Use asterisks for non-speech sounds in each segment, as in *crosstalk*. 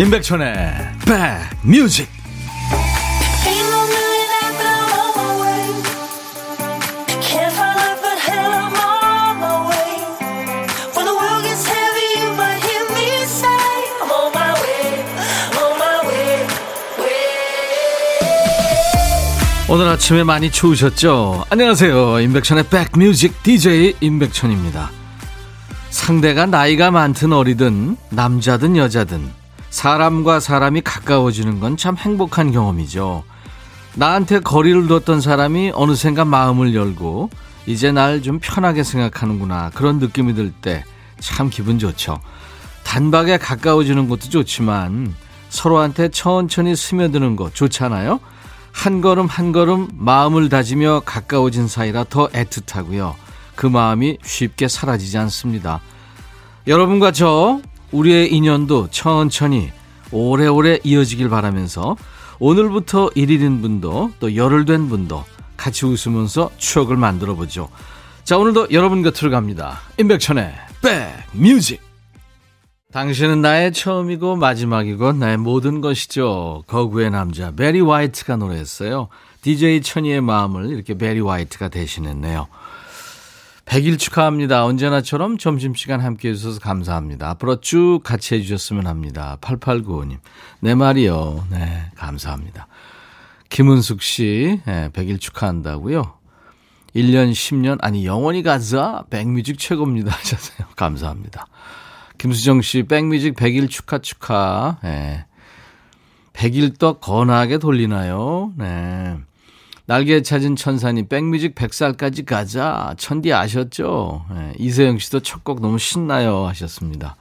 임백천의 백뮤직 오늘 아침에 많이 추우셨죠? 안녕하세요. 임백천의 백뮤직 DJ 임백천입니다. 상대가 나이가 많든 어리든 남자든 여자든 사람과 사람이 가까워지는 건 참 행복한 경험이죠. 나한테 거리를 뒀던 사람이 어느샌가 마음을 열고 이제 날 좀 편하게 생각하는구나 그런 느낌이 들 때 참 기분 좋죠. 단박에 가까워지는 것도 좋지만 서로한테 천천히 스며드는 것 좋잖아요. 한 걸음 한 걸음 마음을 다지며 가까워진 사이라 더 애틋하고요. 그 마음이 쉽게 사라지지 않습니다. 여러분과 저 우리의 인연도 천천히 오래오래 이어지길 바라면서 오늘부터 1일인 분도 또 열흘 된 분도 같이 웃으면서 추억을 만들어 보죠. 자, 오늘도 여러분 곁으로 갑니다. 임백천의 백뮤직. 당신은 나의 처음이고 마지막이고 나의 모든 것이죠. 거구의 남자 베리 화이트가 노래했어요. DJ 천이의 마음을 이렇게 베리 화이트가 대신했네요. 100일 축하합니다. 언제나처럼 점심시간 함께 해주셔서 감사합니다. 앞으로 쭉 같이 해주셨으면 합니다. 8895님. 내 말이요. 네, 감사합니다. 김은숙 씨, 네, 100일 축하한다고요. 1년, 10년, 아니, 영원히 가자. 백뮤직 최고입니다. *laughs* 하셨어요. 감사합니다. 김수정 씨, 백뮤직 100일 축하, 축하. 네. 100일 떡 건하게 돌리나요? 네. 날개 찾은 천사님 백뮤직 100살까지 가자. 천디 아셨죠? 네, 이세영 씨도 첫 곡 너무 신나요 하셨습니다.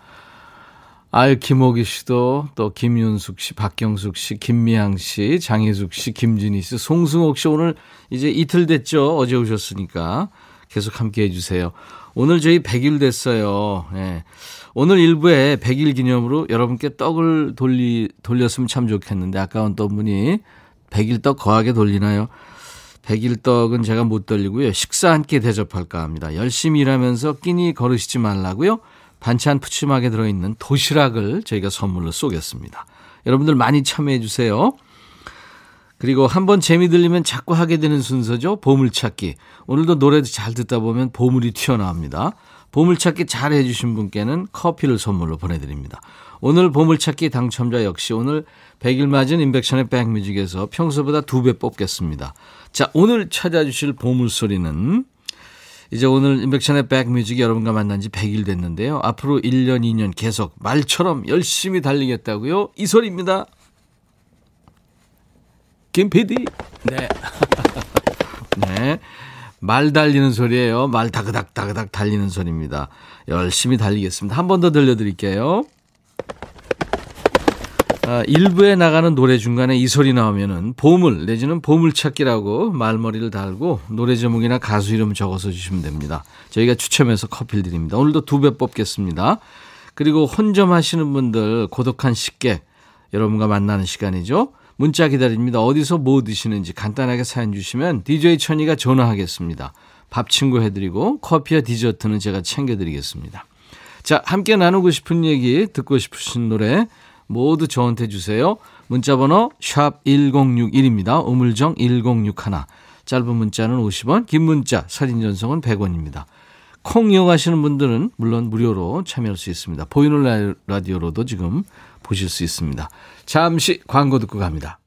아유 김호기 씨도 또 김윤숙 씨, 박경숙 씨, 김미향 씨, 장희숙 씨, 김진희 씨, 송승옥 씨 오늘 이제 이틀 됐죠. 어제 오셨으니까 계속 함께 해 주세요. 오늘 저희 100일 됐어요. 네. 오늘 일부에 100일 기념으로 여러분께 떡을 돌리, 돌렸으면 참 좋겠는데 아까운 떡분이 100일 떡 거하게 돌리나요? 백일떡은 제가 못 돌리고요. 식사 한 끼 대접할까 합니다. 열심히 일하면서 끼니 거르시지 말라고요. 반찬 푸짐하게 들어있는 도시락을 저희가 선물로 쏘겠습니다. 여러분들 많이 참여해 주세요. 그리고 한번 재미 들리면 자꾸 하게 되는 순서죠. 보물찾기. 오늘도 노래도 잘 듣다 보면 보물이 튀어나옵니다. 보물찾기 잘 해주신 분께는 커피를 선물로 보내드립니다. 오늘 보물찾기 당첨자 역시 오늘 100일 맞은 인백션의 백뮤직에서 평소보다 두 배 뽑겠습니다. 자, 오늘 찾아주실 보물소리는 이제 오늘 인백션의 백뮤직이 여러분과 만난 지 100일 됐는데요. 앞으로 1년, 2년 계속 말처럼 열심히 달리겠다고요. 이 소리입니다. 김 PD. 네. *laughs* 네. 말 달리는 소리예요. 말 다그닥 다그닥 달리는 소리입니다. 열심히 달리겠습니다. 한 번 더 들려드릴게요. 아, 일부에 나가는 노래 중간에 이 소리 나오면은 보물 내지는 보물찾기라고 말머리를 달고 노래 제목이나 가수 이름 적어서 주시면 됩니다. 저희가 추첨해서 커피를 드립니다. 오늘도 두 배 뽑겠습니다. 그리고 혼점 하시는 분들 고독한 식객 여러분과 만나는 시간이죠. 문자 기다립니다. 어디서 뭐 드시는지 간단하게 사연 주시면 DJ 천이가 전화하겠습니다. 밥 친구 해드리고 커피와 디저트는 제가 챙겨드리겠습니다. 자, 함께 나누고 싶은 얘기, 듣고 싶으신 노래 모두 저한테 주세요. 문자번호 샵 1061입니다. 우물정 1061. 짧은 문자는 50원, 긴 문자, 사진 전송은 100원입니다. 콩 이용하시는 분들은 물론 무료로 참여할 수 있습니다. 보이는 라디오로도 지금 보실 수 있습니다. 잠시 광고 듣고 갑니다.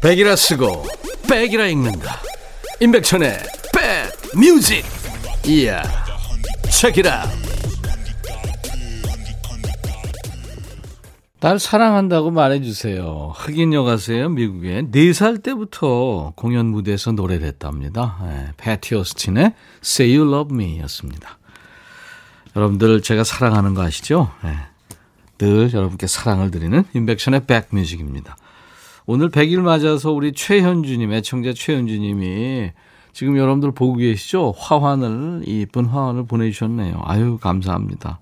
백이라 쓰고 백이라 읽는다. 임백천의 뮤직 이야 체키라 날 사랑한다고 말해주세요. 흑인 여가수예요, 미국에. 4살 때부터 공연 무대에서 노래를 했답니다. 네, 패티 오스틴의 Say You Love Me 였습니다. 여러분들 제가 사랑하는 거 아시죠? 네, 늘 여러분께 사랑을 드리는 인백션의 백뮤직입니다. 오늘 100일 맞아서 우리 최현주님, 애청자 최현주님이 지금 여러분들 보고 계시죠? 화환을, 이쁜 화환을 보내주셨네요. 아유, 감사합니다.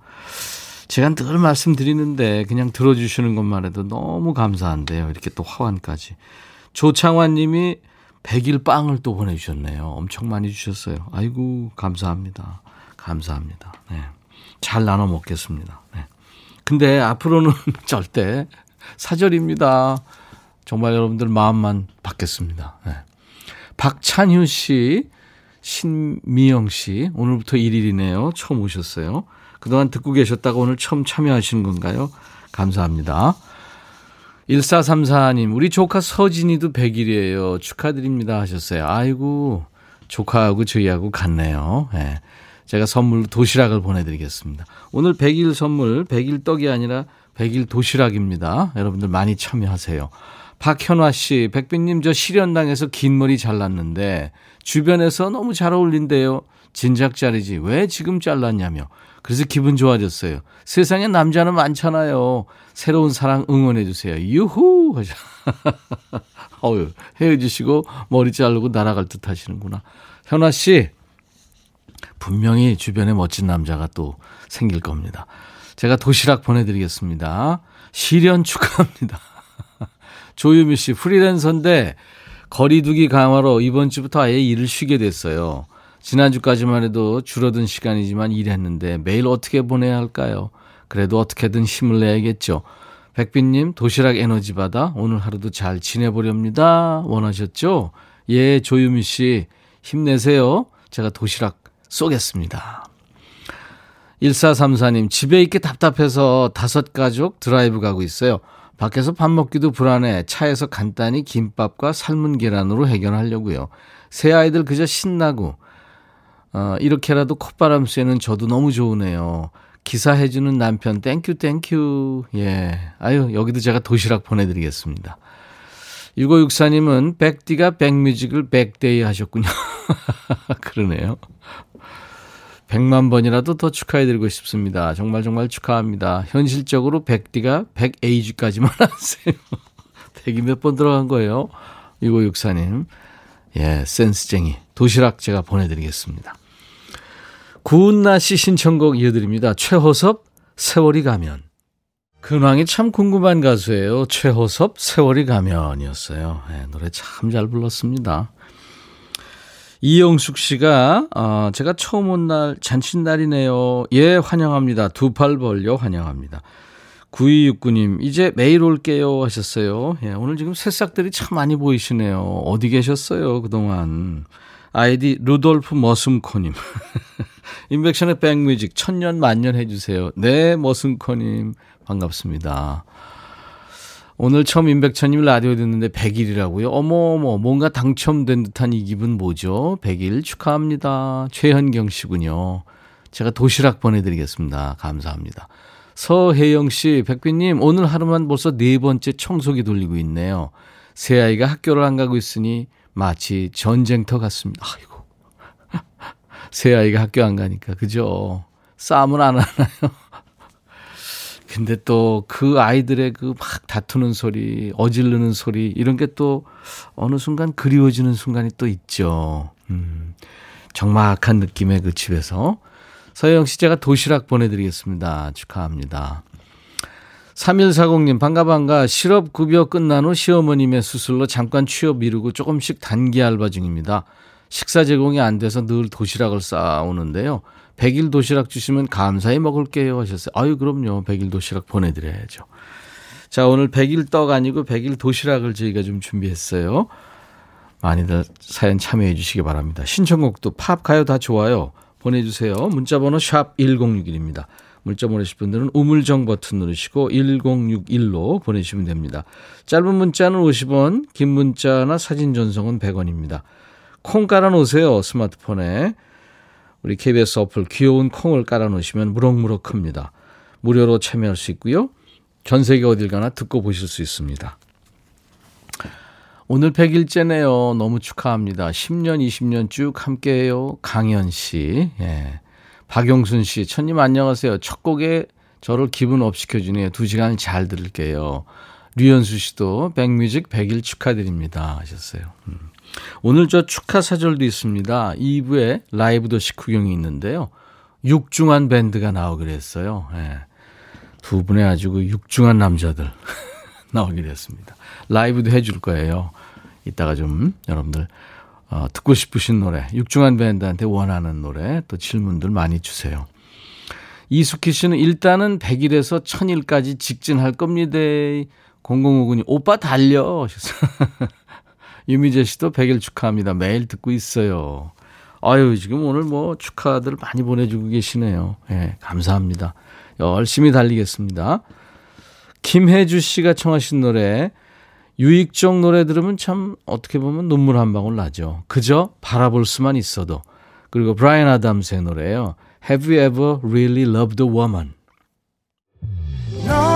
제가 늘 말씀드리는데 그냥 들어주시는 것만 해도 너무 감사한데요. 이렇게 또 화환까지. 조창환 님이 100일 빵을 또 보내주셨네요. 엄청 많이 주셨어요. 아이고, 감사합니다. 감사합니다. 네. 잘 나눠 먹겠습니다. 네. 근데 앞으로는 *laughs* 절대 사절입니다. 정말 여러분들 마음만 받겠습니다. 네. 박찬휴 씨, 신미영 씨, 오늘부터 1일이네요. 처음 오셨어요. 그동안 듣고 계셨다가 오늘 처음 참여하시는 건가요? 감사합니다. 1434님, 우리 조카 서진이도 100일이에요. 축하드립니다. 하셨어요. 아이고, 조카하고 저희하고 같네요. 네. 제가 선물 도시락을 보내드리겠습니다. 오늘 100일 선물, 100일 떡이 아니라 100일 도시락입니다. 여러분들 많이 참여하세요. 박현화 씨, 백빈님 저 실현당해서 긴 머리 잘랐는데 주변에서 너무 잘 어울린대요. 진작 자리지 왜 지금 잘랐냐며. 그래서 기분 좋아졌어요. 세상에 남자는 많잖아요. 새로운 사랑 응원해 주세요. 유후 하죠. *laughs* 어유 헤어지시고 머리 자르고 날아갈 듯 하시는구나. 현아 씨 분명히 주변에 멋진 남자가 또 생길 겁니다. 제가 도시락 보내드리겠습니다. 실현 축하합니다. *laughs* 조유미 씨, 프리랜서인데 거리두기 강화로 이번 주부터 아예 일을 쉬게 됐어요. 지난주까지만 해도 줄어든 시간이지만 일했는데 매일 어떻게 보내야 할까요? 그래도 어떻게든 힘을 내야겠죠. 백빈님, 도시락 에너지 받아 오늘 하루도 잘 지내보렵니다. 원하셨죠? 예, 조유미 씨, 힘내세요. 제가 도시락 쏘겠습니다. 1434님, 집에 있기 답답해서 다섯 가족 드라이브 가고 있어요. 밖에서 밥 먹기도 불안해 차에서 간단히 김밥과 삶은 계란으로 해결하려고요. 새 아이들 그저 신나고 어, 이렇게라도 콧바람 쐬는 저도 너무 좋으네요. 기사해주는 남편 땡큐 땡큐 예 아유 여기도 제가 도시락 보내드리겠습니다. 6564님은 백디가 백뮤직을 백데이 하셨군요. *laughs* 그러네요. 100만 번이라도 더 축하해드리고 싶습니다. 정말 정말 축하합니다. 현실적으로 100D가 100AG까지만 하세요. 100이 *laughs* 몇 번 들어간 거예요? 6564님. 예, 센스쟁이. 도시락 제가 보내드리겠습니다. 구은나 씨 신청곡 이어드립니다. 최호섭, 세월이 가면. 근황이 참 궁금한 가수예요. 최호섭, 세월이 가면이었어요. 예, 노래 참 잘 불렀습니다. 이영숙 씨가 어, 제가 처음 온 날 잔칫날이네요. 예, 환영합니다. 두 팔 벌려 환영합니다. 9269님, 이제 매일 올게요 하셨어요. 예, 오늘 지금 새싹들이 참 많이 보이시네요. 어디 계셨어요, 그동안. 아이디 루돌프 머슴코님. *laughs* 인백션의 백뮤직 천년 만년 해주세요. 네, 머슴코님. 반갑습니다. 오늘 처음 임백천님 라디오 듣는데 100일이라고요? 어머어머, 뭔가 당첨된 듯한 이 기분 뭐죠? 100일 축하합니다. 최현경 씨군요. 제가 도시락 보내드리겠습니다. 감사합니다. 서혜영 씨, 백빈님, 오늘 하루만 벌써 네 번째 청소기 돌리고 있네요. 새 아이가 학교를 안 가고 있으니 마치 전쟁터 같습니다. 아이고. *laughs* 새 아이가 학교 안 가니까, 그죠? 싸움은 안 하나요? 근데 또 그 아이들의 그 막 다투는 소리, 어질르는 소리, 이런 게 또 어느 순간 그리워지는 순간이 또 있죠. 음, 정막한 느낌의 그 집에서. 서영 씨 제가 도시락 보내드리겠습니다. 축하합니다. 3140님, 반가, 반가. 실업급여 끝난 후 시어머님의 수술로 잠깐 취업 미루고 조금씩 단기 알바 중입니다. 식사 제공이 안 돼서 늘 도시락을 싸오는데요. 100일 도시락 주시면 감사히 먹을게요 하셨어요. 아유, 그럼요. 100일 도시락 보내드려야죠. 자, 오늘 100일 떡 아니고 100일 도시락을 저희가 좀 준비했어요. 많이들 사연 참여해 주시기 바랍니다. 신청곡도 팝, 가요 다 좋아요. 보내주세요. 문자번호 샵 1061입니다. 문자 보내실 분들은 우물정 버튼 누르시고 1061로 보내시면 됩니다. 짧은 문자는 50원, 긴 문자나 사진 전송은 100원입니다. 콩 깔아놓으세요. 스마트폰에. 우리 KBS 어플 귀여운 콩을 깔아놓으시면 무럭무럭 큽니다. 무료로 참여할 수 있고요. 전 세계 어딜 가나 듣고 보실 수 있습니다. 오늘 100일째네요. 너무 축하합니다. 10년, 20년 쭉 함께해요. 강현 씨. 예. 박용순 씨. 천님 안녕하세요. 첫 곡에 저를 기분 up 시켜주네요. 두 시간 잘 들을게요. 류현수 씨도 백뮤직 100일 축하드립니다. 하셨어요. 음. 오늘 저 축하 사절도 있습니다. 2부에 라이브 도시 구경이 있는데요. 육중완 밴드가 나오기로 했어요. 예. 두 분의 아주 그 육중한 남자들 *laughs* 나오기로 했습니다. 라이브도 해줄 거예요. 이따가 좀 여러분들 어, 듣고 싶으신 노래, 육중한 밴드한테 원하는 노래 또 질문들 많이 주세요. 이숙희 씨는 일단은 100일에서 1000일까지 직진할 겁니다. 0059님, 오빠 달려. *laughs* 유미재 씨도 100일 축하합니다. 매일 듣고 있어요. 아유, 지금 오늘 뭐 축하들 많이 보내주고 계시네요. 예, 네, 감사합니다. 열심히 달리겠습니다. 김혜주 씨가 청하신 노래, 유익적 노래 들으면 참 어떻게 보면 눈물 한 방울 나죠. 그저 바라볼 수만 있어도. 그리고 브라이언 아담스의 노래예요. Have you ever really loved a woman? 너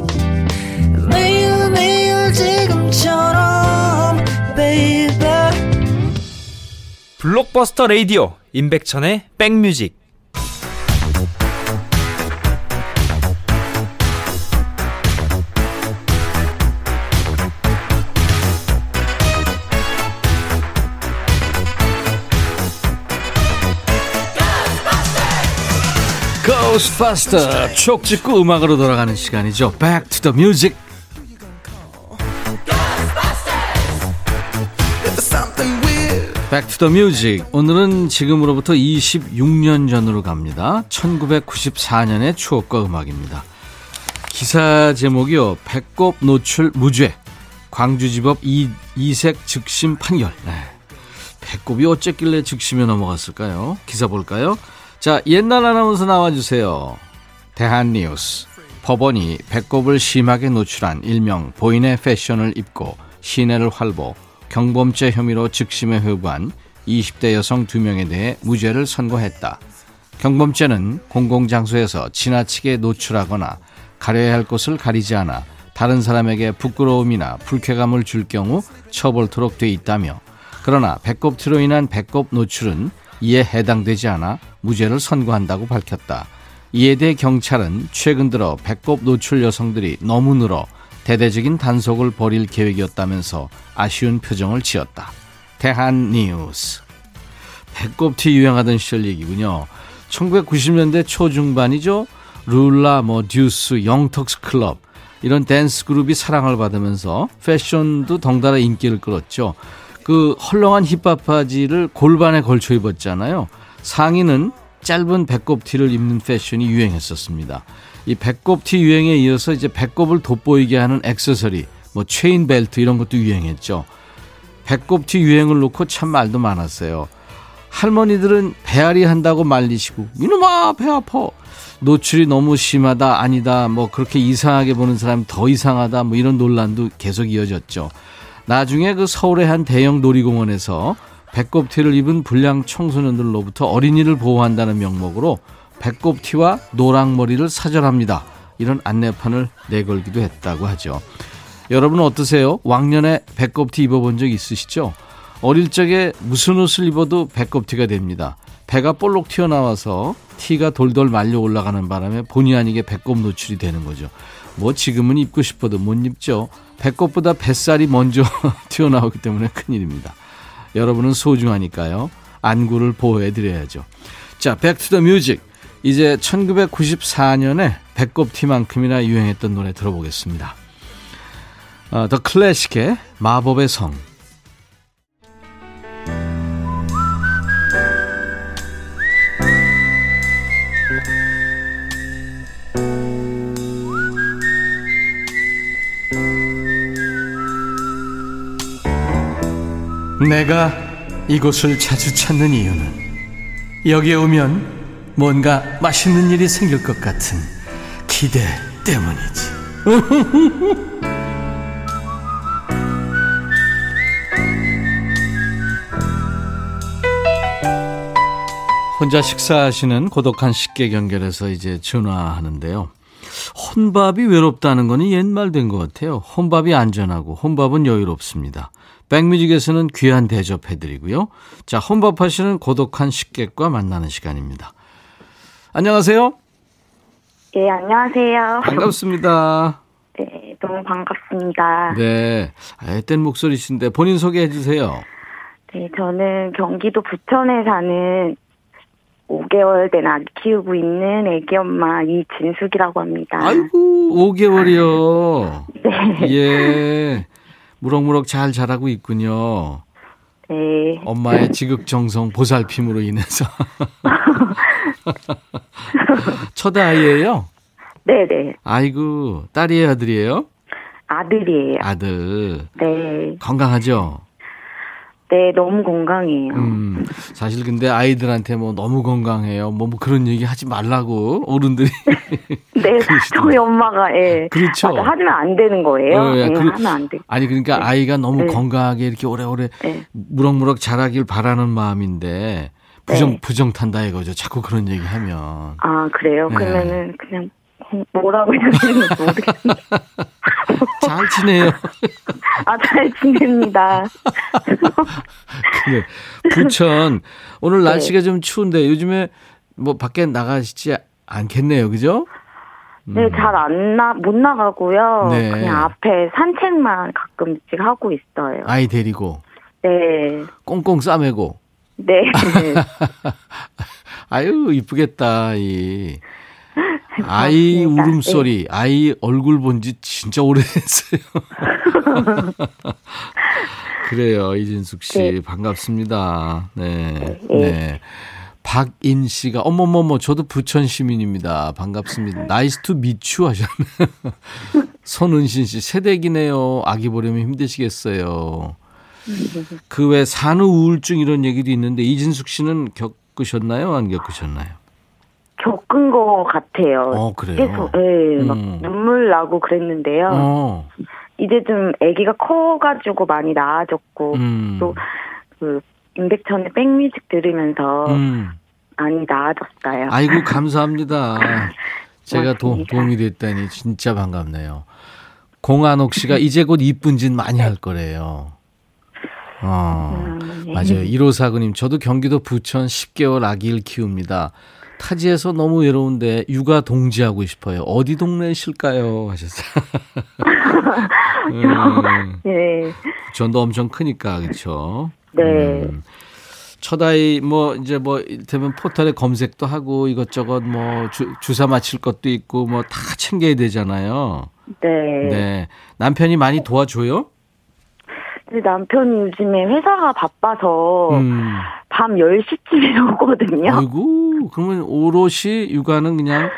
블록버스터 레이디오 임백천의 백뮤직 추억 짓고 음악으로 돌아가는 시간이죠. Back to the music. Back to the music. 오늘은 지금으로부터 26년 전으로 갑니다. 1994년의 추억과 음악입니다. 기사 제목이요. 배꼽 노출 무죄. 광주지법 이, 이색 즉심 판결. 네. 배꼽이 어쨌길래 즉심에 넘어갔을까요? 기사 볼까요? 자, 옛날 아나운서 나와주세요. 대한뉴스. 법원이 배꼽을 심하게 노출한 일명 보인의 패션을 입고 시내를 활보, 경범죄 혐의로 즉심에 회부한 20대 여성 2명에 대해 무죄를 선고했다. 경범죄는 공공장소에서 지나치게 노출하거나 가려야 할 곳을 가리지 않아 다른 사람에게 부끄러움이나 불쾌감을 줄 경우 처벌토록 돼 있다며 그러나 배꼽티로 인한 배꼽 노출은 이에 해당되지 않아 무죄를 선고한다고 밝혔다. 이에 대해 경찰은 최근 들어 배꼽 노출 여성들이 너무 늘어 대대적인 단속을 벌일 계획이었다면서 아쉬운 표정을 지었다. 대한 뉴스. 배꼽티 유행하던 시절 얘기군요. 1990년대 초중반이죠. 룰라, 뭐 듀스, 영턱스 클럽 이런 댄스 그룹이 사랑을 받으면서 패션도 덩달아 인기를 끌었죠. 그 헐렁한 힙합 바지를 골반에 걸쳐 입었잖아요. 상의는 짧은 배꼽티를 입는 패션이 유행했었습니다. 이 배꼽티 유행에 이어서 이제 배꼽을 돋보이게 하는 액세서리, 뭐 체인 벨트 이런 것도 유행했죠. 배꼽티 유행을 놓고 참 말도 많았어요. 할머니들은 배앓이 한다고 말리시고 이놈아 배 아파 노출이 너무 심하다 아니다 뭐 그렇게 이상하게 보는 사람 더 이상하다 뭐 이런 논란도 계속 이어졌죠. 나중에 그 서울의 한 대형 놀이공원에서 배꼽티를 입은 불량 청소년들로부터 어린이를 보호한다는 명목으로 배꼽티와 노랑머리를 사절합니다. 이런 안내판을 내걸기도 했다고 하죠. 여러분 어떠세요? 왕년에 배꼽티 입어본 적 있으시죠? 어릴 적에 무슨 옷을 입어도 배꼽티가 됩니다. 배가 볼록 튀어나와서 티가 돌돌 말려 올라가는 바람에 본의 아니게 배꼽 노출이 되는 거죠. 뭐 지금은 입고 싶어도 못 입죠. 배꼽보다 뱃살이 먼저 *laughs* 튀어나오기 때문에 큰일입니다. 여러분은 소중하니까요. 안구를 보호해 드려야죠. 자, Back to the Music. 이제 1994년에 배꼽 티만큼이나 유행했던 노래 들어보겠습니다. 어, 더 클래식의 마법의 성. 내가 이곳을 자주 찾는 이유는 여기에 오면 뭔가 맛있는 일이 생길 것 같은 기대 때문이지. *laughs* 혼자 식사하시는 고독한 식객 연결해서 이제 전화하는데요. 혼밥이 외롭다는 거는 옛말 된 것 같아요. 혼밥이 안전하고 혼밥은 여유롭습니다. 백뮤직에서는 귀한 대접해드리고요. 자, 혼밥하시는 고독한 식객과 만나는 시간입니다. 안녕하세요. 예, 안녕하세요. 반갑습니다. *laughs* 네, 너무 반갑습니다. 네. 애땐 목소리신데 본인 소개해 주세요. 네, 저는 경기도 부천에 사는 5개월 된 아기 키우고 있는 애기 엄마 이진숙이라고 합니다. 아이고, 5개월이요. 네. 예. 무럭무럭 잘 자라고 있군요. 네. 엄마의 지극정성 보살핌으로 인해서. *laughs* 첫 아이예요? 네네. 아이고, 딸이에요, 아들이에요? 아들이에요. 아들. 네. 건강하죠? 네, 너무 건강해요. 음, 사실 근데 아이들한테 뭐 너무 건강해요. 뭐, 뭐 그런 얘기 하지 말라고 어른들이. *laughs* 네. *laughs* 저희 엄마가, 예. 그렇죠. 맞아, 하면 안 되는 거예요. 어, 예, 응, 그러- 하면 안 돼. 아니 그러니까 네. 아이가 너무 네. 건강하게 이렇게 오래오래 네. 무럭무럭 자라길 바라는 마음인데 부정 네. 부정 탄다 이거죠. 자꾸 그런 얘기 하면. 아, 그래요? 네. 그러면은 그냥 뭐라고 해야 되는지 모르겠어요. *laughs* 잘 지내요. *laughs* 아, 잘 지냅니다. 네. 부천 오늘 네. 날씨가 좀 추운데 요즘에 뭐 밖에 나가시지 않겠네요, 그죠? 네, 잘안 나, 못 나가고요. 음. 네. 그냥 앞에 산책만 가끔씩 하고 있어요. 아이 데리고 네. 꽁꽁 싸매고. 네. *laughs* 아유 이쁘겠다 이 아이 고맙습니다. 울음소리, 아이 얼굴 본 지 진짜 오래됐어요. *laughs* 그래요, 이진숙 씨 네. 반갑습니다. 네, 네. 네. 박인 씨가 어머머머 저도 부천 시민입니다. 반갑습니다. Nice to meet you 하셨네. *laughs* 손은신 씨 새댁이네요. 아기 보려면 힘드시겠어요. 그 외 산후 우울증 이런 얘기도 있는데 이진숙 씨는 겪으셨나요? 안 겪으셨나요? 겪은 거 같아요. 어 그래요. 계속, 네, 막 음. 눈물 나고 그랬는데요. 어, 이제 좀 아기가 커가지고 많이 나아졌고, 음, 또, 그, 임백천의 백뮤직 들으면서 음. 많이 나아졌어요. 아이고 감사합니다. *laughs* 제가 도. 도움이 됐다니 진짜 반갑네요. 공한옥 씨가 *laughs* 이제 곧 이쁜 짓 많이 할 거래요. 어, 음, 네. 맞아요. 1549님, 저도 경기도 부천 10개월 아기를 키웁니다. 타지에서 너무 외로운데 육아 동지하고 싶어요. 어디 동네실까요? 하셨어요. *laughs* 음, 네. 부천도 엄청 크니까, 그렇죠. 네. 첫 아이 뭐 이제 뭐 이를테면 포털에 검색도 하고 이것저것 뭐 주, 주사 맞힐 것도 있고 뭐 다 챙겨야 되잖아요. 네. 네. 남편이 많이 도와줘요? 근데 남편이 요즘에 회사가 바빠서 음. 밤 10시쯤에 *laughs* 오거든요. 아이고, 그러면 오롯이 육아는 그냥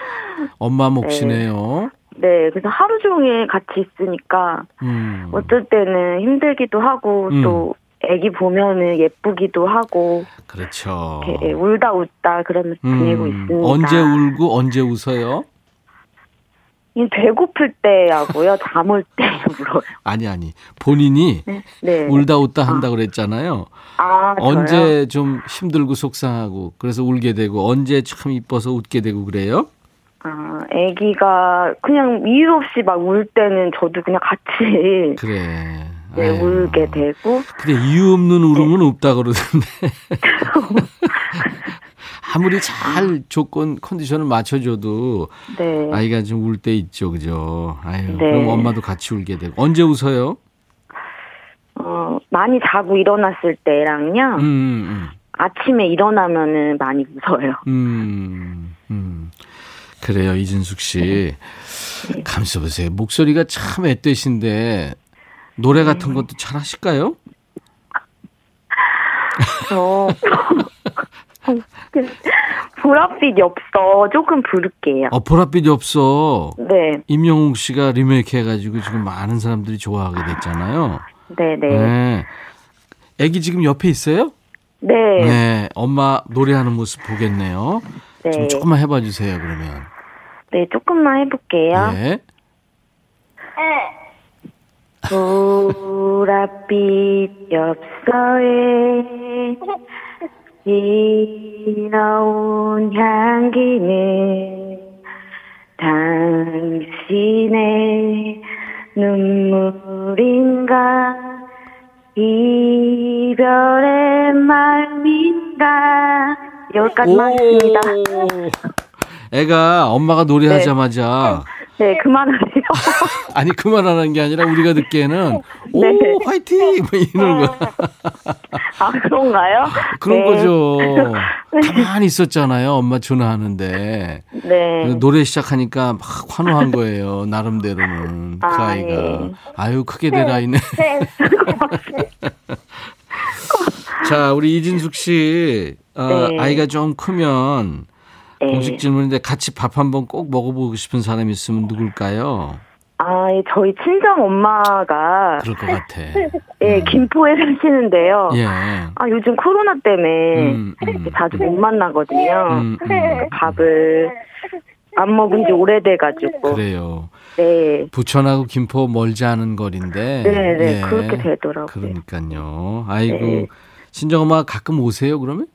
엄마 몫이네요. 네, 그래서 하루 종일 같이 있으니까 음. 어떨 때는 힘들기도 하고 음. 또 애기 보면은 예쁘기도 하고 그렇죠. 이렇게 울다 웃다 그러면서 지내고 있습니다. 음. 언제 울고 언제 웃어요? 이 배고플 때하고요, *laughs* 잠올때 울어요. 아니 아니. 본인이 네. 네. 울다 웃다 한다 그랬잖아요. 아, 저요? 언제 좀 힘들고 속상하고 그래서 울게 되고 언제 참 이뻐서 웃게 되고 그래요? 아, 아기가 그냥 이유 없이 막 울 때는 저도 그냥 같이 *laughs* 그래. 네, 아유. 울게 되고 근데 이유 없는 울음은 없다 그러던데. *laughs* 아무리 잘 조건 컨디션을 맞춰줘도 네. 아이가 좀 울 때 있죠, 그죠? 아유, 네. 그럼 엄마도 같이 울게 되고 언제 웃어요? 어, 많이 자고 일어났을 때랑요. 음, 음, 아침에 일어나면은 많이 무서워요. 음, 음. 그래요, 이진숙 씨. 감싸 보세요. 목소리가 참 애뜻인데 노래 같은 것도 잘 하실까요? 저 *laughs* 보랏빛 엽서 조금 부를게요. 어, 보랏빛이 없어. 네, 임영웅 씨가 리메이크 해가지고 지금 많은 사람들이 좋아하게 됐잖아요. 네, 네, 네. 애기 지금 옆에 있어요? 네, 네. 네. 엄마 노래하는 모습 보겠네요. 좀 조금만 해봐 주세요, 그러면. 네, 조금만 해볼게요. 네. 보랏빛 엽서에 지나온 향기는 당신의 눈물인가? 이별의 말인가? 여기까지만 하겠습니다. 애가 엄마가 노래하자마자 네, 그만하세요. *laughs* 아니 그만하는 게 아니라 우리가 듣기에는 오 네. 화이팅 뭐 이런 거 아, 그런가요? 그런 네. 거죠. *laughs* 가만히 있었잖아요. 엄마 전화하는데 네. 노래 시작하니까 막 환호한 거예요. 나름대로는 그 아, 아이가 예. 아유 크게 되라 이네. 네. *laughs* 자 우리 이진숙 씨 어, 네. 아이가 좀 크면 네. 공식 질문인데 같이 밥 한번 꼭 먹어보고 싶은 사람 있으면 누굴까요? 아, 예, 저희 친정 엄마가 그럴 것 같아. *laughs* 예, 김포에 사시는데요. 예. 아, 요즘 코로나 때문에 음, 음. 자주 못 만나거든요. 음, 음. 그 밥을 안 먹은 지 오래돼가지고. 그래요. 네. 부천하고 김포 멀지 않은 거리인데. 네, 네, 그렇게 되더라고요. 그러니까요. 아이고 네. 친정 엄마 가끔 오세요 그러면?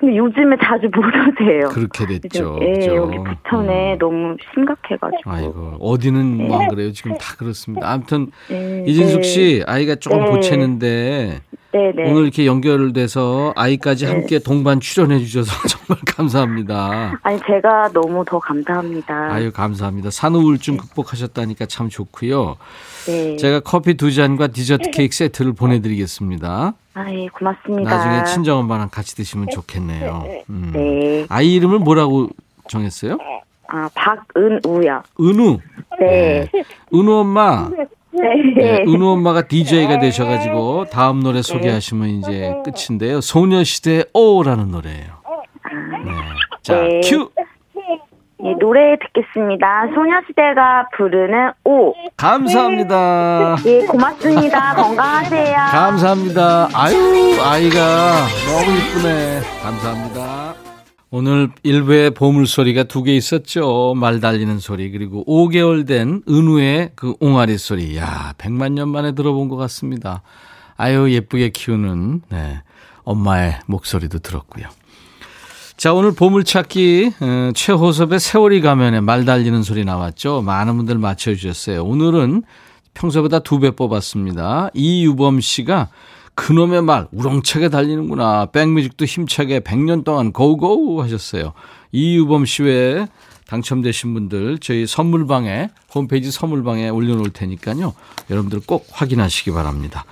근데 요즘에 자주 못 오세요. 그렇게 됐죠. 예, 그죠? 여기 부천에 음. 너무 심각해가지고. 아이고 어디는 뭐 안 그래요. 지금 다 그렇습니다. 아무튼 네, 이진숙 네. 씨 아이가 조금 네. 보채는데 네, 네. 오늘 이렇게 연결돼서 아이까지 함께 동반 출연해 주셔서 *laughs* 정말 감사합니다. 아니, 제가 너무 더 감사합니다. 아유 감사합니다. 산후우울증 극복하셨다니까 참 좋고요. 네. 제가 커피 두 잔과 디저트 케이크 세트를 보내드리겠습니다. 아, 예, 고맙습니다. 나중에 친정 엄마랑 같이 드시면 좋겠네요. 음. 네. 아이 이름을 뭐라고 정했어요? 아, 박은우요. 은우. 네. 은우 엄마. 네. 네, 은우 엄마가 DJ가 되셔가지고 다음 노래 소개하시면 이제 끝인데요. 소녀시대의 오라는 노래예요. 네. 자, 네. 큐. 예, 노래 듣겠습니다. 소녀시대가 부르는 오. 감사합니다. 예, 고맙습니다. *laughs* 건강하세요. 감사합니다. 아유, 아이가 너무 이쁘네. 감사합니다. 오늘 일부에 보물소리가 두 개 있었죠. 말 달리는 소리, 그리고 5개월 된 은우의 그 옹알이 소리. 야, 100만 년 만에 들어본 것 같습니다. 아유, 예쁘게 키우는, 네, 엄마의 목소리도 들었고요. 자, 오늘 보물찾기, 어, 최호섭의 세월이 가면에 말 달리는 소리 나왔죠. 많은 분들 맞춰주셨어요. 오늘은 평소보다 두 배 뽑았습니다. 이유범 씨가 그놈의 말 우렁차게 달리는구나. 백뮤직도 힘차게 100년 동안 고고 하셨어요. 이유범 씨 외에 당첨되신 분들 저희 선물방에 홈페이지 선물방에 올려놓을 테니까요. 여러분들 꼭 확인하시기 바랍니다.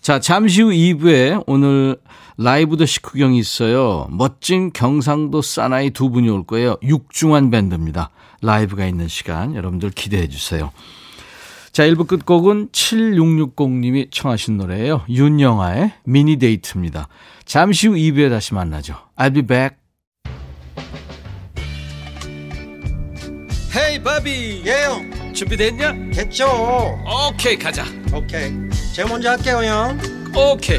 자, 잠시 후 2부에 오늘 라이브 더 식후경이 있어요. 멋진 경상도 사나이 두 분이 올 거예요. 육중한 밴드입니다. 라이브가 있는 시간 여러분들 기대해 주세요. 자, 1부 끝곡은 7660님이 청하신 노래예요. 윤영아의 미니 데이트입니다. 잠시 후 2부에 다시 만나죠. I'll be back. 헤이 바비. 예영 준비됐냐? 됐죠 오케이, 가자. 오케이 제가 먼저 할게요 형 오케이.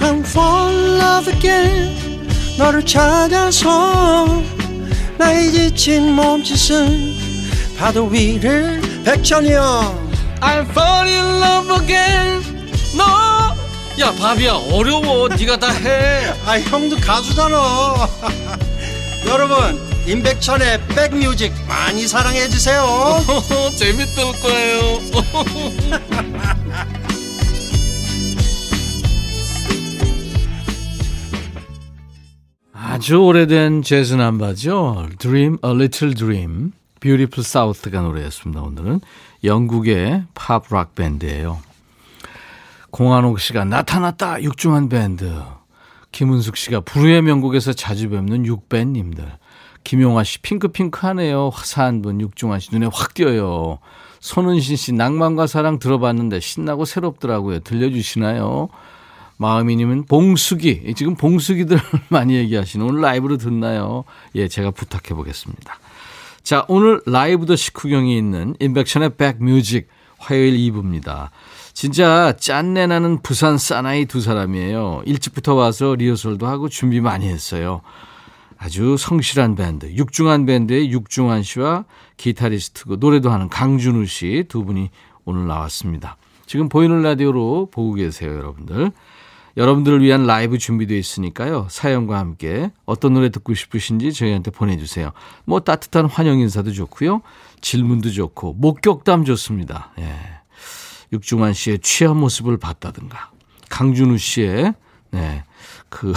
I'm fall in love again 너를 찾아서 나의 지친 몸짓은 파도 위를 백천이 형 I'm fall in love again. 너. 야, 바비야, 어려워. 네가 다 해. 아 형도 가수잖아 *laughs* 여러분 임백천의 백뮤직 많이 사랑해 주세요 *laughs* 재밌을 거예요. *laughs* 아주 오래된 재즈 남바죠. Dream a Little Dream. Beautiful South가 노래였습니다. 오늘은 영국의 팝락 밴드예요. 공한옥 씨가 나타났다 육중한 밴드. 김은숙 씨가 불후의 명곡에서 자주 뵙는 육밴님들. 김용화 씨 핑크핑크하네요. 화사한 분 육중한 씨 눈에 확 띄어요. 손은신 씨 낭만과 사랑 들어봤는데 신나고 새롭더라고요. 들려주시나요? 마음이님은 봉숙이 지금 봉숙이들 *laughs* 많이 얘기하시는 오늘 라이브로 듣나요? 예, 제가 부탁해 보겠습니다. 자, 오늘 라이브 더 식후경이 있는 인백션의 백뮤직 화요일 2부입니다. 진짜 짠내 나는 부산 사나이 두 사람이에요. 일찍부터 와서 리허설도 하고 준비 많이 했어요. 아주 성실한 밴드, 육중한 밴드의 육중한 씨와 기타리스트고 노래도 하는 강준우 씨 두 분이 오늘 나왔습니다. 지금 보이는 라디오로 보고 계세요, 여러분들. 여러분들을 위한 라이브 준비되어 있으니까요. 사연과 함께 어떤 노래 듣고 싶으신지 저희한테 보내주세요. 뭐 따뜻한 환영 인사도 좋고요. 질문도 좋고 목격담 좋습니다. 예. 육중한 씨의 취한 모습을 봤다든가 강준우 씨의 네, 그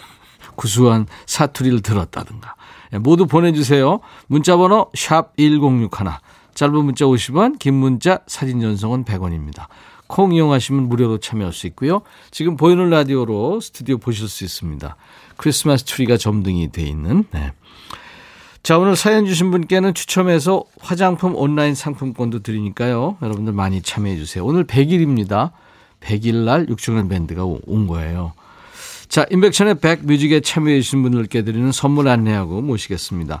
*laughs* 구수한 사투리를 들었다든가 예, 모두 보내주세요. 문자번호 샵 1061. 짧은 문자 50원, 긴 문자 사진 전송은 100원입니다. 콩 이용하시면 무료로 참여할 수 있고요. 지금 보이는 라디오로 스튜디오 보실 수 있습니다. 크리스마스 트리가 점등이 돼 있는. 네. 자, 오늘 사연 주신 분께는 추첨해서 화장품 온라인 상품권도 드리니까요. 여러분들 많이 참여해 주세요. 오늘 100일입니다. 100일 날 육중완 밴드가 온 거예요. 자, 임백천의 백뮤직에 참여해 주신 분들께 드리는 선물 안내하고 모시겠습니다.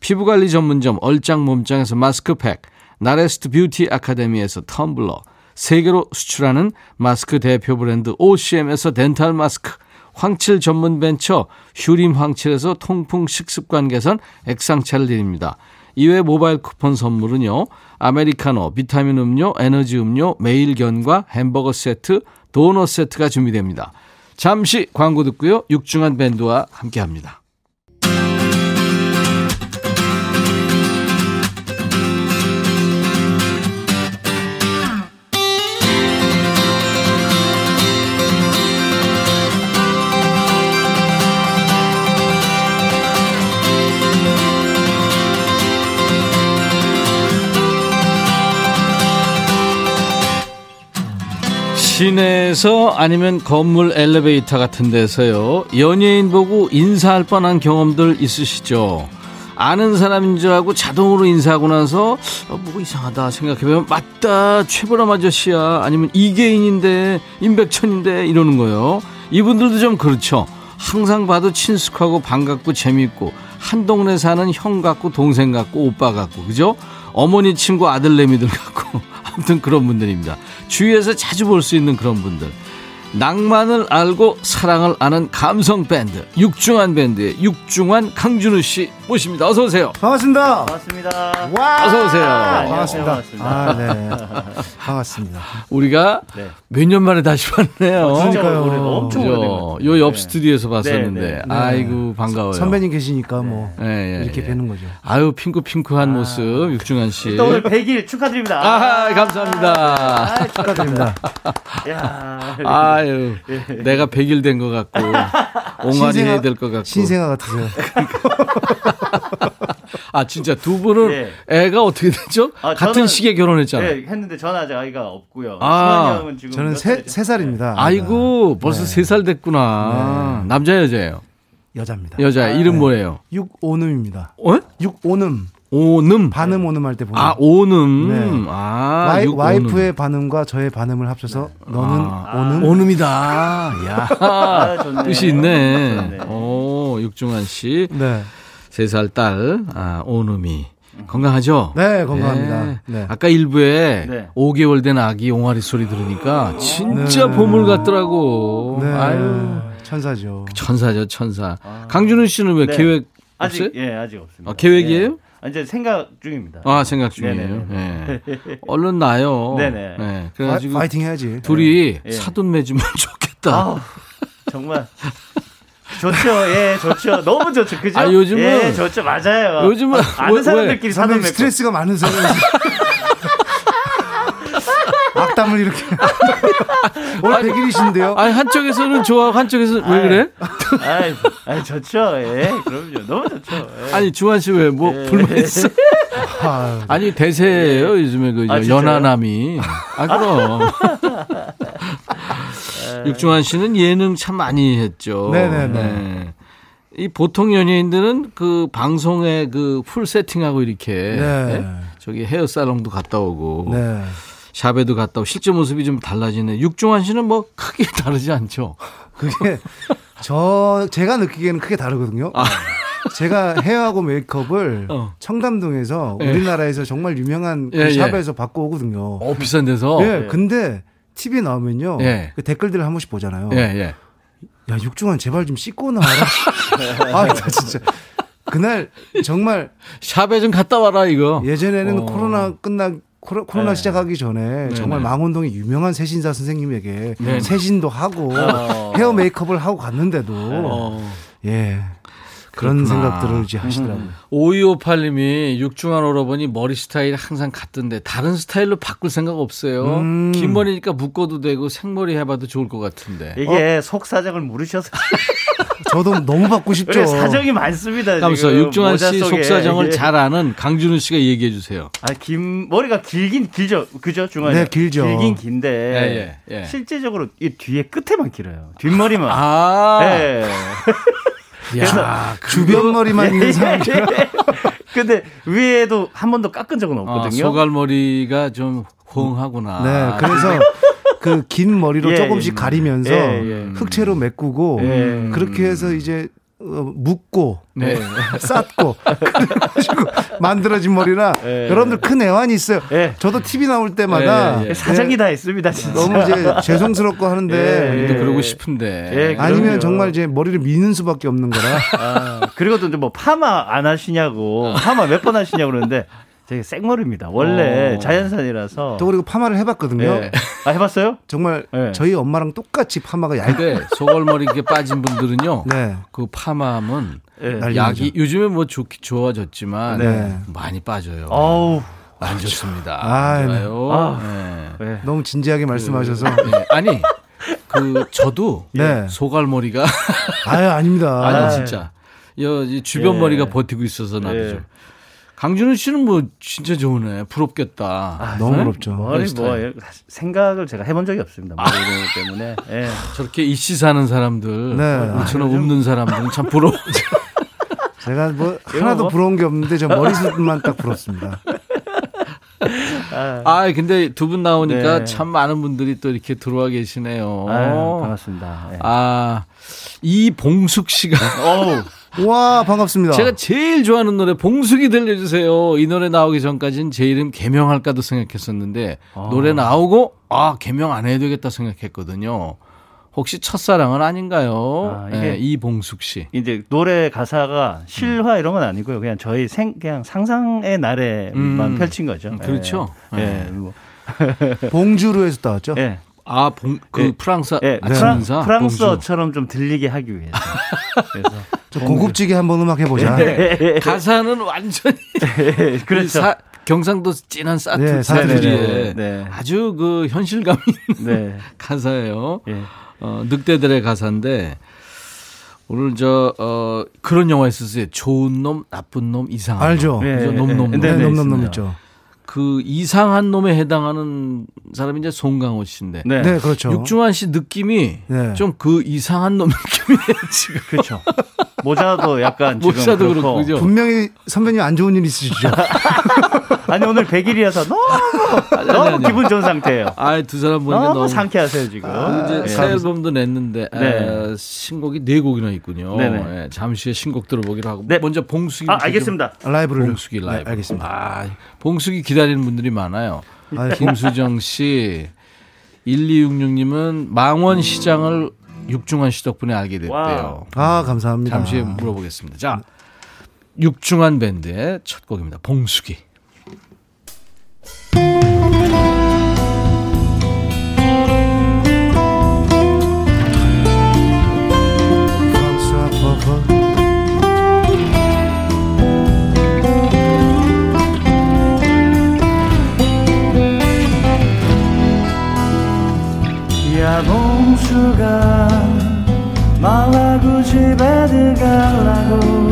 피부관리 전문점 얼짱 몸짱에서 마스크팩, 나레스트 뷰티 아카데미에서 텀블러, 세계로 수출하는 마스크 대표 브랜드 OCM에서 덴탈 마스크, 황칠 전문 벤처 휴림 황칠에서 통풍 식습관 개선 액상차를 드립니다. 이외 모바일 쿠폰 선물은요. 아메리카노, 비타민 음료, 에너지 음료, 매일견과 햄버거 세트, 도넛 세트가 준비됩니다. 잠시 광고 듣고요. 육중한 밴드와 함께합니다. 시내에서 아니면 건물 엘리베이터 같은 데서요 연예인 보고 인사할 뻔한 경험들 있으시죠? 아는 사람인 줄 알고 자동으로 인사하고 나서 어, 뭐 이상하다 생각해보면 맞다 최보람 아저씨야 아니면 이계인인데 임백천인데 이러는 거예요 이분들도 좀 그렇죠 항상 봐도 친숙하고 반갑고 재밌고 한 동네 사는 형 같고 동생 같고 오빠 같고 그죠? 어머니 친구 아들내미들 같고 아무튼 그런 분들입니다. 주위에서 자주 볼 수 있는 그런 분들. 낭만을 알고 사랑을 아는 감성 밴드 육중한 밴드의 육중한 강준우 씨 모십니다. 어서 오세요. 반갑습니다. 반갑습니다. 와. 어서 오세요. 반갑습니다. 반갑습니다. 아, 네. 반갑습니다. 우리가 네. 몇년 만에 다시 봤네요. 그러니까요. 오래, 엄청 그죠? 오래된 요옆 네. 스튜디오에서 봤었는데 네, 네. 아이고 반가워요. 선배님 계시니까 뭐 예, 예, 이렇게 예. 뵈는 거죠. 아유 핑크핑크한 모습 육중한 씨. 또 오늘 100일 축하드립니다. 아 감사합니다. 아, 축하드립니다. 야. 아유 내가 100일 된 것 같고 옹알이 신생아- 해야 될 것 같고. 신생아 같으세요. *laughs* 아 진짜 두 분은 네. 애가 어떻게 되죠? 아, 같은 저는- 시기에 결혼했잖아요. 네, 했는데 저는 아직 아이가 없고요. 아, 승환이 형은 지금 저는 몇 세? 세 살입니다. 아이고 벌써 네. 세살 됐구나. 남자 여자예요? 여자입니다. 여자 이름 뭐예요? 육오눔입니다. 어? 육오눔. 오늠 반음 오늠 할때 보면 아 오음 네. 아 와이, 육, 와이프의 오늠. 반음과 저의 반음을 합쳐서 네. 너는 아, 오음 오음이다 *laughs* 야 아, 뜻이 있네 좋네. 오 육중환 씨 네. 3살 딸 아, 오늠이 건강하죠? 네, 건강합니다. 네. 네. 아까 일부에 네. 5개월 된 아기 옹알이 소리 들으니까 진짜 네. 보물 같더라고. 네. 아유. 천사죠. 천사죠, 천사. 아. 강준우 씨는 왜 네. 계획 아직 없어요? 예, 아직 없습니다. 아, 계획이에요? 예. 아, 이제 생각 중입니다. 아, 생각 중이에요. 예. *laughs* 얼른 나요. 네네. 네. 파, 그래가지고 파 이팅 해야지. 둘이 예. 사돈 맺으면 *laughs* 좋겠다. 아우, 정말 좋죠. 예, 좋죠. 너무 좋죠. 그죠? 아, 요즘은- 예, 좋죠. 맞아요. 요즘은 아, 아는 왜- 사람들끼리 사는. 스트레스가 많으세요. *laughs* 악담을 이렇게. 오늘 100일이신데요. 아니, 한쪽에서는 좋아, 한쪽에서는 왜 그래? 아이, 아이, 좋죠. 예, 그럼요. 너무 좋죠. 예. 아니, 주한 씨 왜뭐 예. 불만 있어? 아, 아니 대세예요 요즘에 그 아? 연하남이. 아 그럼. *laughs* 육중한 씨는 예능 참 많이 했죠. 네네네. 네. 이 보통 연예인들은 그 방송에 그 풀 세팅하고 이렇게 네. 네? 저기 헤어 살롱도 갔다 오고 네. 샵에도 갔다 오고 실제 모습이 좀 달라지네. 육중한 씨는 뭐 크게 *laughs* 다르지 않죠? 그게 저 제가 느끼기에는 크게 다르거든요. 제가 헤어하고 메이크업을 어. 청담동에서 예. 우리나라에서 정말 유명한 그 예, 예. 샵에서 받고 오거든요. 어, 비싼 데서. 예, 근데 TV에 나오면요. 예. 그 댓글들을 한 번씩 보잖아요. 예, 예. 야, 육중한 제발 좀 씻고 나와라. *laughs* 아, 나 진짜. 그날 정말 샵에 좀 갔다 와라, 이거. 예전에는 어. 코로나 끝나 코로, 코로나 네. 시작하기 전에 정말 네네. 망원동의 유명한 세신사 선생님에게 네네. 세신도 하고 어. 헤어 메이크업을 하고 갔는데도 어. 예 그런 그렇구나. 생각들을 이제 하시더라고요. 5258님이 육중한 오라버니 머리 스타일이 항상 같던데 다른 스타일로 바꿀 생각 없어요. 음. 긴 머리니까 묶어도 되고 생머리 해봐도 좋을 것 같은데. 이게 속 사정을 모르셔서 저도 너무 받고 싶죠. 사정이 많습니다. 지금 육중한 모자 씨. 속사정을 예. 잘 아는 강준우 씨가 얘기해 주세요. 아, 긴 머리가 길긴 길죠. 그죠, 중간에. 네, 길죠. 길긴 긴데 예, 예, 예. 실제적으로 이 뒤에 끝에만 길어요. 뒷머리만. 아, 예. 야, *laughs* 주변 머리만 있는 사람. *laughs* 근데 위에도 한 번도 깎은 적은 아, 없거든요. 소갈머리가 좀 호응하구나. 네, 그래서 그 긴 머리로 예, 조금씩 예. 가리면서 예, 예. 흑채로 메꾸고 예. 그렇게 해서 이제 어, 묶고 네. *laughs* 그래가지고 만들어진 머리라 예. 여러분들 큰 애환이 있어요. 예. 저도 TV 나올 때마다 예, 예. 사정이 다 있습니다, 진짜. 너무 이제 죄송스럽고 하는데 예, 또 예. 그러고 싶은데. 예, 아니면. 정말 이제 머리를 미는 수밖에 없는 거라 아, 그리고 또 뭐 파마 안 하시냐고 파마 몇 번 하시냐고 그러는데 되게 생머리입니다. 원래 어. 자연산이라서. 또 그리고 파마를 해봤거든요. 예. 아 해봤어요? 정말 예. 저희 엄마랑 똑같이 파마가 얇게 소갈머리 이렇게 빠진 분들은요. 네. 그 파마하면 예. 약이. 요즘에 뭐 좋, 좋아졌지만 네. 많이 빠져요. 어우. 안 좋습니다. 아, 안 네. 좋아요. 아. 네. 네. 너무 진지하게 말씀하셔서 네. 아니 그 저도 네. 소갈머리가 아유 아닙니다. *laughs* 아니 진짜 여, 이 주변 예. 머리가 버티고 있어서 나도 예. 좀. 강준호 씨는 뭐 진짜 좋으네. 부럽겠다. 너무 네? 부럽죠. 머리 뭐. 생각을 제가 해본 적이 없습니다. 머리 때문에. 예. *laughs* 저렇게 이씨 사는 사람들, 네. 우리처럼 없는 사람들은 참 부러워. *laughs* 제가 뭐 하나도 뭐? 부러운 게 없는데 저 머리숱만 딱 부럽습니다. *laughs* 아, 근데 두 분 나오니까 네. 참 많은 분들이 또 이렇게 들어와 계시네요. 아유, 반갑습니다. 예. 아, 이봉숙 씨가 어우. 와 반갑습니다. 제가 제일 좋아하는 노래 봉숙이 들려주세요. 이 노래 나오기 전까지는 제 이름 개명할까도 생각했었는데 노래 나오고 아 개명 안 해야 되겠다 생각했거든요. 혹시 첫사랑은 아닌가요? 아, 이게- 네, 이봉숙 씨. 이제 노래 가사가 실화 이런 건 아니고요. 그냥 저희 생 그냥 상상의 나래만 음. 펼친 거죠. 그렇죠. 예. 네. 예. 뭐. 봉주루에서 따왔죠. 예. 아, 봉, 그 예. 프랑스 예. 아침인사 프랑, 봉주. 프랑스어처럼 좀 들리게 하기 위해서. 그래서 *laughs* 저 고급지게 한번 음악 해보자. *laughs* 가사는 완전히 예, *laughs* 그렇죠. 사- 경상도 진한 사투, 네, 사투리에 네, 네. 아주 그 현실감 있는 네. 가사예요. 예. 어, 늑대들의 가사인데 오늘 저 어, 그런 영화 있었어요. 좋은 놈, 나쁜 놈, 이상한 알죠. 놈. 예, 그죠? 예, 놈, 예. 놈, 놈. 네, 네, 네, 넘넘넘 있습니다. 있죠. 그 이상한 놈에 해당하는 사람이 이제 송강호 씨인데 네. 네, 그렇죠. 육중한 씨 느낌이 네. 좀그 이상한 놈 느낌이에요 지금. *laughs* 그렇죠. 모자도 약간 지금 모자도 그렇고. 그렇고 그죠? 분명히 선배님 안 좋은 일 있으시죠? *laughs* 아니 오늘 100일이어서 너무 너무 아니. 기분 좋은 상태예요. 아, 두 사람 보니까 너무, 너무 상쾌하세요 지금. 그 이제 예. 새 앨범도 냈는데 네. 에, 신곡이 네 곡이나 있군요. 네네. 예, 잠시 후에 신곡 들어보기로 하고 네. 먼저 봉숙이 아 알겠습니다. 라이브를 봉숙이 라이브. 네, 알겠습니다. 아, 봉숙이 기다리는 분들이 많아요. 아, 김수정 씨, 1266님은 망원 시장을 육중완 씨 덕분에 알게 됐대요. Wow. 아 감사합니다. 잠시 후에 물어보겠습니다. 자, 육중완 밴드의 첫 곡입니다. 봉숙이. 말라고 집에 들어가려고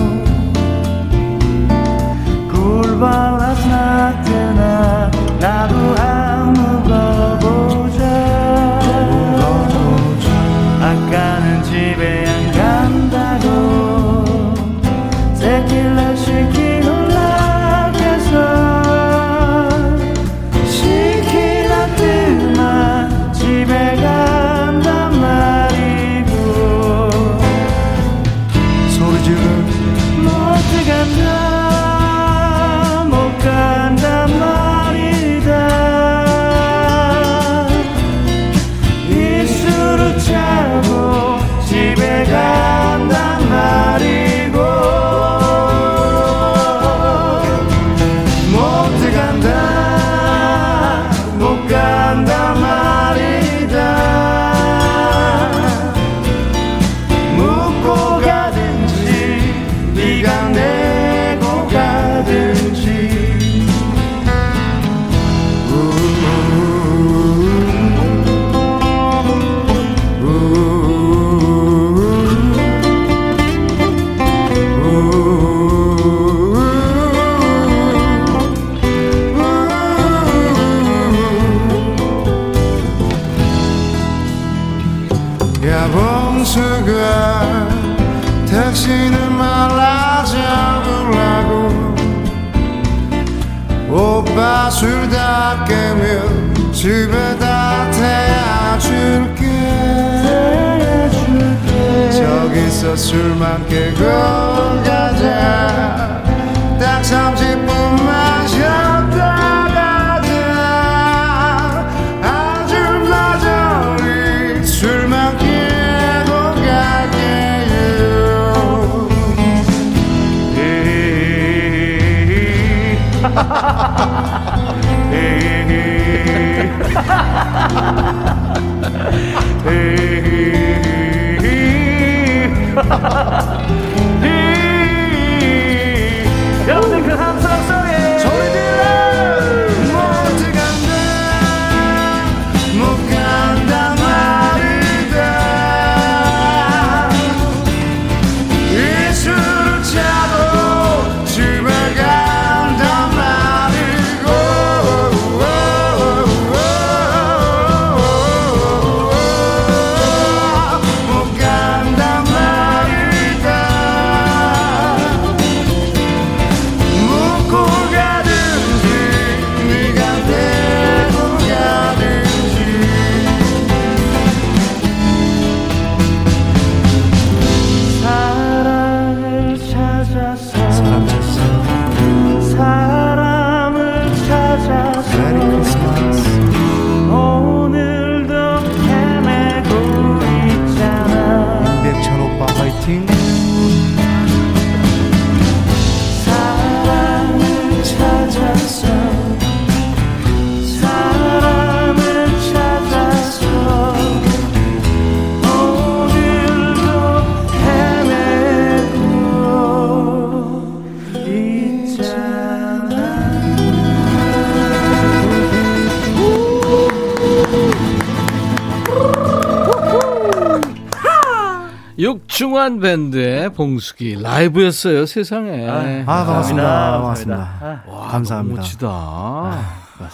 한 밴드의 봉숙이 라이브였어요 세상에. 아 반갑습니다 반갑습니다 아, 와, 감사합니다. 너무 멋지다.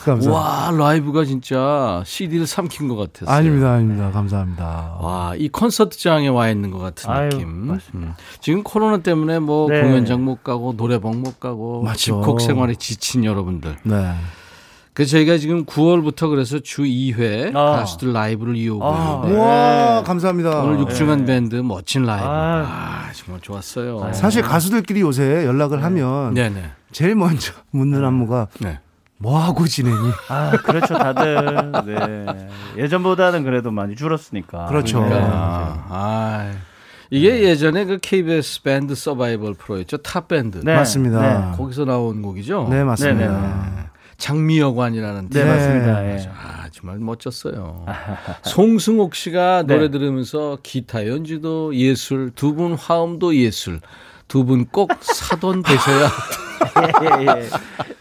감사합니다 와 라이브가 진짜 CD를 삼킨 것 같았어요. 아닙니다 아닙니다 감사합니다 와, 이 콘서트장에 와 있는 것 같은 아유, 느낌. 맞습니다. 음. 지금 코로나 때문에 뭐 네. 공연장 못 가고 노래방 못 가고 맞죠. 집콕 생활에 지친 여러분들. 네 그래서 저희가 지금 9월부터 그래서 주 2회 아. 가수들 라이브를 이어오고 아, 있는데 우와 감사합니다 오늘 육중완 밴드 멋진 라이브. 아. 아, 정말 좋았어요. 사실 가수들끼리 요새 연락을 하면 네네. 제일 먼저 묻는 안부가 네. 뭐 하고 지내니? 아, 그렇죠, 다들. 네. 예전보다는 그래도 많이 줄었으니까. 그렇죠. 그러니까, 아, 이게 예전에 그 KBS 밴드 서바이벌 프로였죠. 탑 밴드. 네. 맞습니다. 네. 거기서 나온 곡이죠. 네 맞습니다. 네, 네, 장미여관이라는 네, 네. 맞습니다. 예. 아, 정말 멋졌어요. *laughs* 송승옥 씨가 네. 노래 들으면서 기타 연주도 예술, 두 분 화음도 예술, 두 분 꼭 사돈 되셔야. *laughs* 예, 예,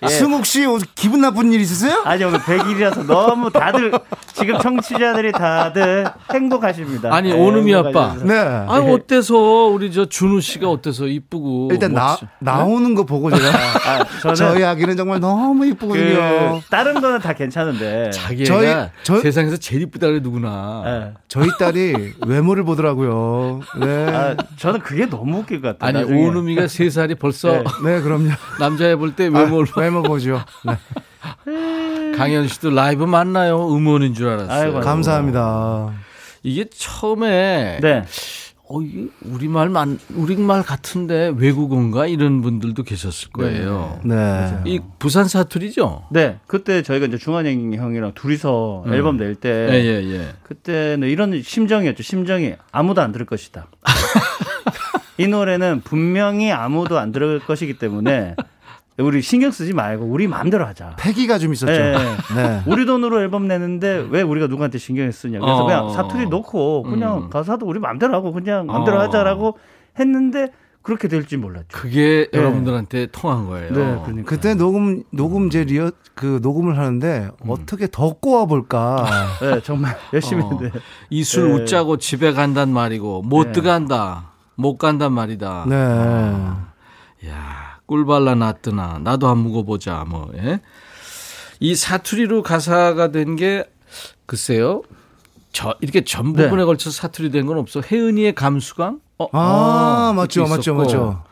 예. 승욱 씨 오늘 기분 나쁜 일 있으세요? 아니, 오늘 100일이라서 너무 다들, 지금 청취자들이 다들 행복하십니다. 아니, 네, 오누미 아빠. 네. 아, 어때서 우리 저 준우 씨가 어때서 이쁘고 일단 나 멋지- 나오는 거 보고 제가 아, 저는 저희 아기는 정말 너무 그, 이쁘거든요. 다른 거는 다 괜찮은데. 자기가 저희- 저- 세상에서 제일 이쁘다 그래 누구나. 예. 저희 딸이 외모를 보더라고요. 네. 아, 저는 그게 너무 웃길 것 같아요. 아니 나중에. 오누미가 세 살이 벌써 네. 네, 그럼요. 남자애 볼때 아, 외모를 외모 보죠. 네. *laughs* 강현 씨도 라이브 맞나요? 음원인 줄 알았어요. 아이고, 감사합니다. 이게 처음에 네. 어, 이게 우리말 만 우리말 같은데 외국어인가 이런 분들도 계셨을 거예요. 네. 이 부산 사투리죠? 네. 그때 저희가 이제 중환영 형이랑 둘이서 음. 앨범 낼 때. 예, 예, 예. 그때는 이런 심정이었죠. 심정이 아무도 안 들을 것이다. *laughs* 이 노래는 분명히 아무도 안 들을 것이기 때문에 우리 신경 쓰지 말고 우리 마음대로 하자. 패기가 좀 있었죠. 네. 네. 우리 돈으로 앨범 내는데 왜 우리가 누구한테 신경을 쓰냐. 그래서 어. 그냥 사투리 넣고 그냥 음. 가사도 우리 마음대로 하고 그냥 마음대로 어. 하자라고 했는데 그렇게 될지 몰랐죠. 그게 네. 여러분들한테 통한 거예요. 네, 그러니까. 그때 녹음 녹음제 리어 그 녹음을 하는데 어떻게 더 꼬아 볼까? 네, 정말 *laughs* 열심히 어. 했는데. 이술 네. 웃자고 집에 간단 말이고 못 네. 들어간다. 못 간단 말이다. 네. 야, 꿀 발라 놨더나 나도 한 묵어보자 뭐. 예? 이 사투리로 가사가 된 게 글쎄요. 저 이렇게 전 부분에 네. 걸쳐서 사투리 된 건 없어. 혜은이의 감수강? 어, 아, 어, 맞죠, 맞죠. 맞죠.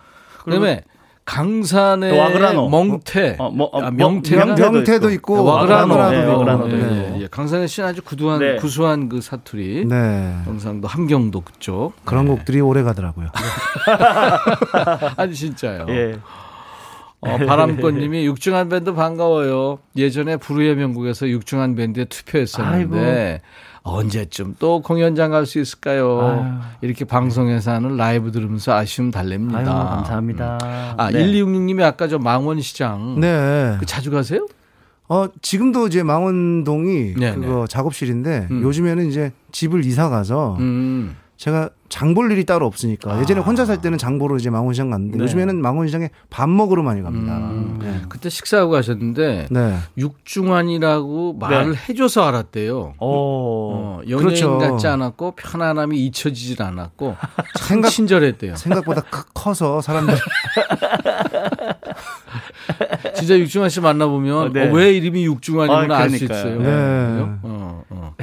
그다음에 강산의 와그라노. 멍태. 어, 뭐, 어, 아, 뭐, 명태가 명태도 명태도 있고. 있고 와그라노. 와그라노도 네, 있고. 와그라노도 예, 있고. 예, 예. 강산의 씨는 아주 구두한 네. 구수한 그 사투리. 네. 경상도 함경도 그쪽. 그런 네. 곡들이 오래 가더라고요. *laughs* 아니 진짜요. 예. 어, 바람꽃님이 *laughs* 육중한 밴드 반가워요. 예전에 부르의 명곡에서 육중한 밴드에 투표했었는데 언제쯤 또 공연장 갈 수 있을까요? 아유. 이렇게 방송에서 하는 라이브 들으면서 아쉬움 달랩니다. 아유, 감사합니다. 아, 네. 1266님이 아까 저 망원시장 네. 그 자주 가세요? 어, 지금도 이제 망원동이 네, 그거 작업실인데 음. 요즘에는 이제 집을 이사 가서 음. 제가 장 볼 일이 따로 없으니까 예전에 혼자 살 때는 장 보러 이제 망원시장 갔는데 네. 요즘에는 망원시장에 밥 먹으러 많이 갑니다. 음. 네. 그때 식사하고 가셨는데 네. 육중환이라고 말을 해줘서 알았대요. 오. 어, 연예인 그렇죠. 같지 않았고 편안함이 잊혀지질 않았고 참 생각- 친절했대요. 생각보다 크- 커서 사람들이 *laughs* 진짜 육중환 씨 만나보면 어, 네. 어, 왜 이름이 육중환이구나 아, 알수 그러니까요. 있어요. 네. 어, 어.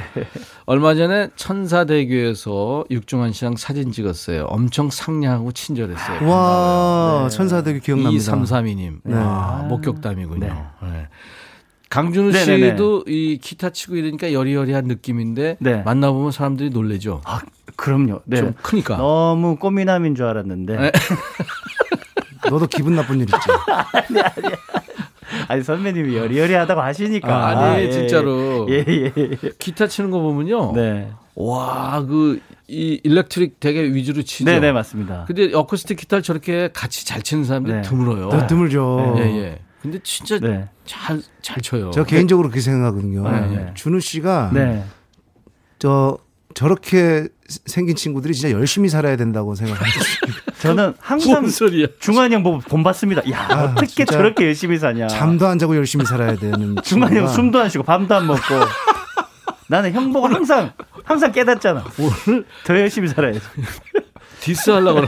얼마 전에 천사대교에서 육중환 씨랑 사진 찍었어요. 엄청 상냥하고 친절했어요. 와 천사들이 기억납니다. 2332님. 네. 아, 목격담이군요. 네. 네. 강준우 네네네. 씨도 이 기타 치고 이러니까 여리여리한 느낌인데 네. 만나보면 사람들이 놀래죠. 아, 그럼요. 네. 좀 크니까. 너무 꼬미남인 줄 알았는데. 네. *laughs* 너도 기분 나쁜 일 있지. *laughs* 아니 선배님이 여리여리하다고 하시니까. 아, 아니 예, 진짜로 예, 예. 예. 기타 치는 거 보면요. 네. 와, 그, 이 일렉트릭 되게 위주로 치죠. 네, 네, 맞습니다. 근데 어쿠스틱 기타를 저렇게 같이 잘 치는 사람들이 네. 드물어요. 더 드물죠. 예, 예. 근데 진짜 네. 잘, 잘 쳐요. 저 개인적으로 그렇게 생각하거든요. 네, 네. 준우 씨가 네. 저 저렇게 생긴 친구들이 진짜 열심히 살아야 된다고 생각합니다. *laughs* 저는 항상. 중완이 형 보고 본 봤습니다. 야, 아, 어떻게 저렇게 열심히 사냐. 잠도 안 자고 열심히 살아야 되는 중완이 형 숨도 안 쉬고 밥도 안 먹고. 나는 형 보고 항상 항상 깨닫잖아. 오늘 더 열심히 살아야지. *laughs* 디스 하려고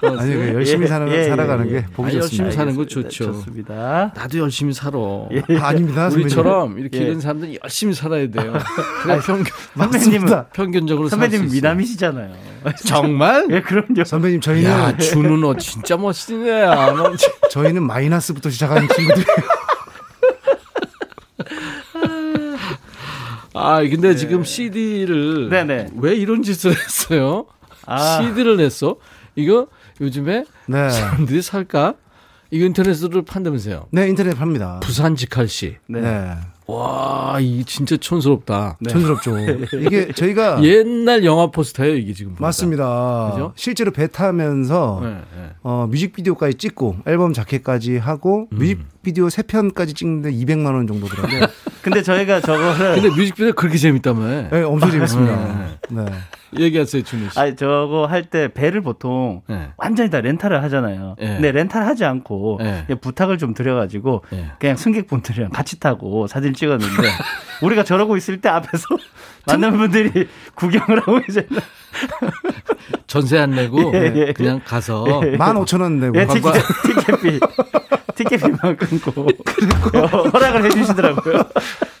그러는 *laughs* 아니 그 열심히 예, 사는 예, 살아가는 예, 예. 게 보기 아니. 열심히 사는 거. 좋죠. 좋습니다. 나도 열심히 살아. 아, 아닙니다. 선배님. 우리처럼 이렇게 예. 이런 사람들은 열심히 살아야 돼요. *laughs* 그냥 평균, 선배님은 평균적으로 선배님. 미남이시잖아요. 정말? 예, 그럼요. 선배님 저희는 야, 준우 너 진짜 멋있네. 야, 너 진짜. 저희는 마이너스부터 시작하는 친구들이에요. 아, 근데 지금 CD를 네네. 왜 이런 짓을 *laughs* 했어요? 아. CD를 냈어? 이거 요즘에 네. 사람들이 살까? 이거 인터넷으로 판다면서요. 네 인터넷 팝니다. 부산 직할 씨. 네. 네. 와, 이 진짜 촌스럽다. 촌스럽죠. *laughs* 이게 저희가 옛날 영화 포스터예요, 이게 지금. 보니까. 맞습니다. 그죠? 실제로 배 타면서 네, 네. 어, 뮤직비디오까지 찍고 앨범 자켓까지 하고 음. 뮤직비디오 세 편까지 찍는데 200만 원 정도 들어요. 근데 저희가 저거를 근데 뮤직비디오 그렇게 재밌다며. 네, 엄청 *laughs* 재밌습니다. 네. 얘기하세요, 준우 씨. 아니 저거 할 때 배를 보통 네. 완전히 다 렌탈을 하잖아요. 네. 근데 렌탈 하지 않고 네. 그냥 부탁을 좀 드려가지고 네. 그냥 승객분들이랑 같이 타고 사진 찍었는데 *laughs* 우리가 저러고 있을 때 앞에서 많은 분들이 *laughs* 구경을 하고 계잖아요. *laughs* 전세 안 내고 예, 예. 그냥 가서 15,000원 내고 예, 티켓, 티켓비 *laughs* 티켓비만 끊고 어, 허락을 해주시더라고요.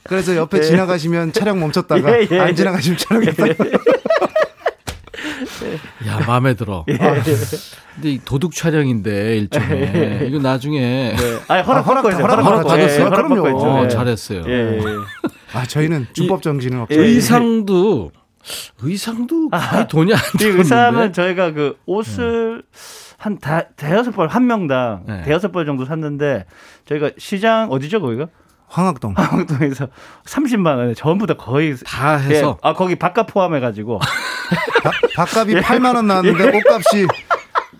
그래서 옆에 예. 지나가시면 차량 멈췄다가 예, 예. 안 지나가시면 차량했다가 *laughs* 야 마음에 들어. 예. 아, 근데 이 도둑 촬영인데 일종의 이거 나중에 네. 아니 허락 아, 허락- 있어요. 허락. 받았어요? 예, 허락 받고 그럼요. 어, 예. 잘했어요. 예, 예. 아 저희는 준법 정신은 없죠. 예. 의상도 의상도 거의 돈이 안이 들었는데. 의상은 저희가 그 옷을 한 다, 대여섯 벌, 한 명당 네. 대여섯 벌 정도 샀는데 저희가 시장 어디죠, 거기가? 황학동. 황동에서 30만 원에 전부 다 거의 다 해서 예, 아 거기 밥값 포함해 가지고 바- 밥값이 *laughs* 예. 8만 원 나왔는데 옷값이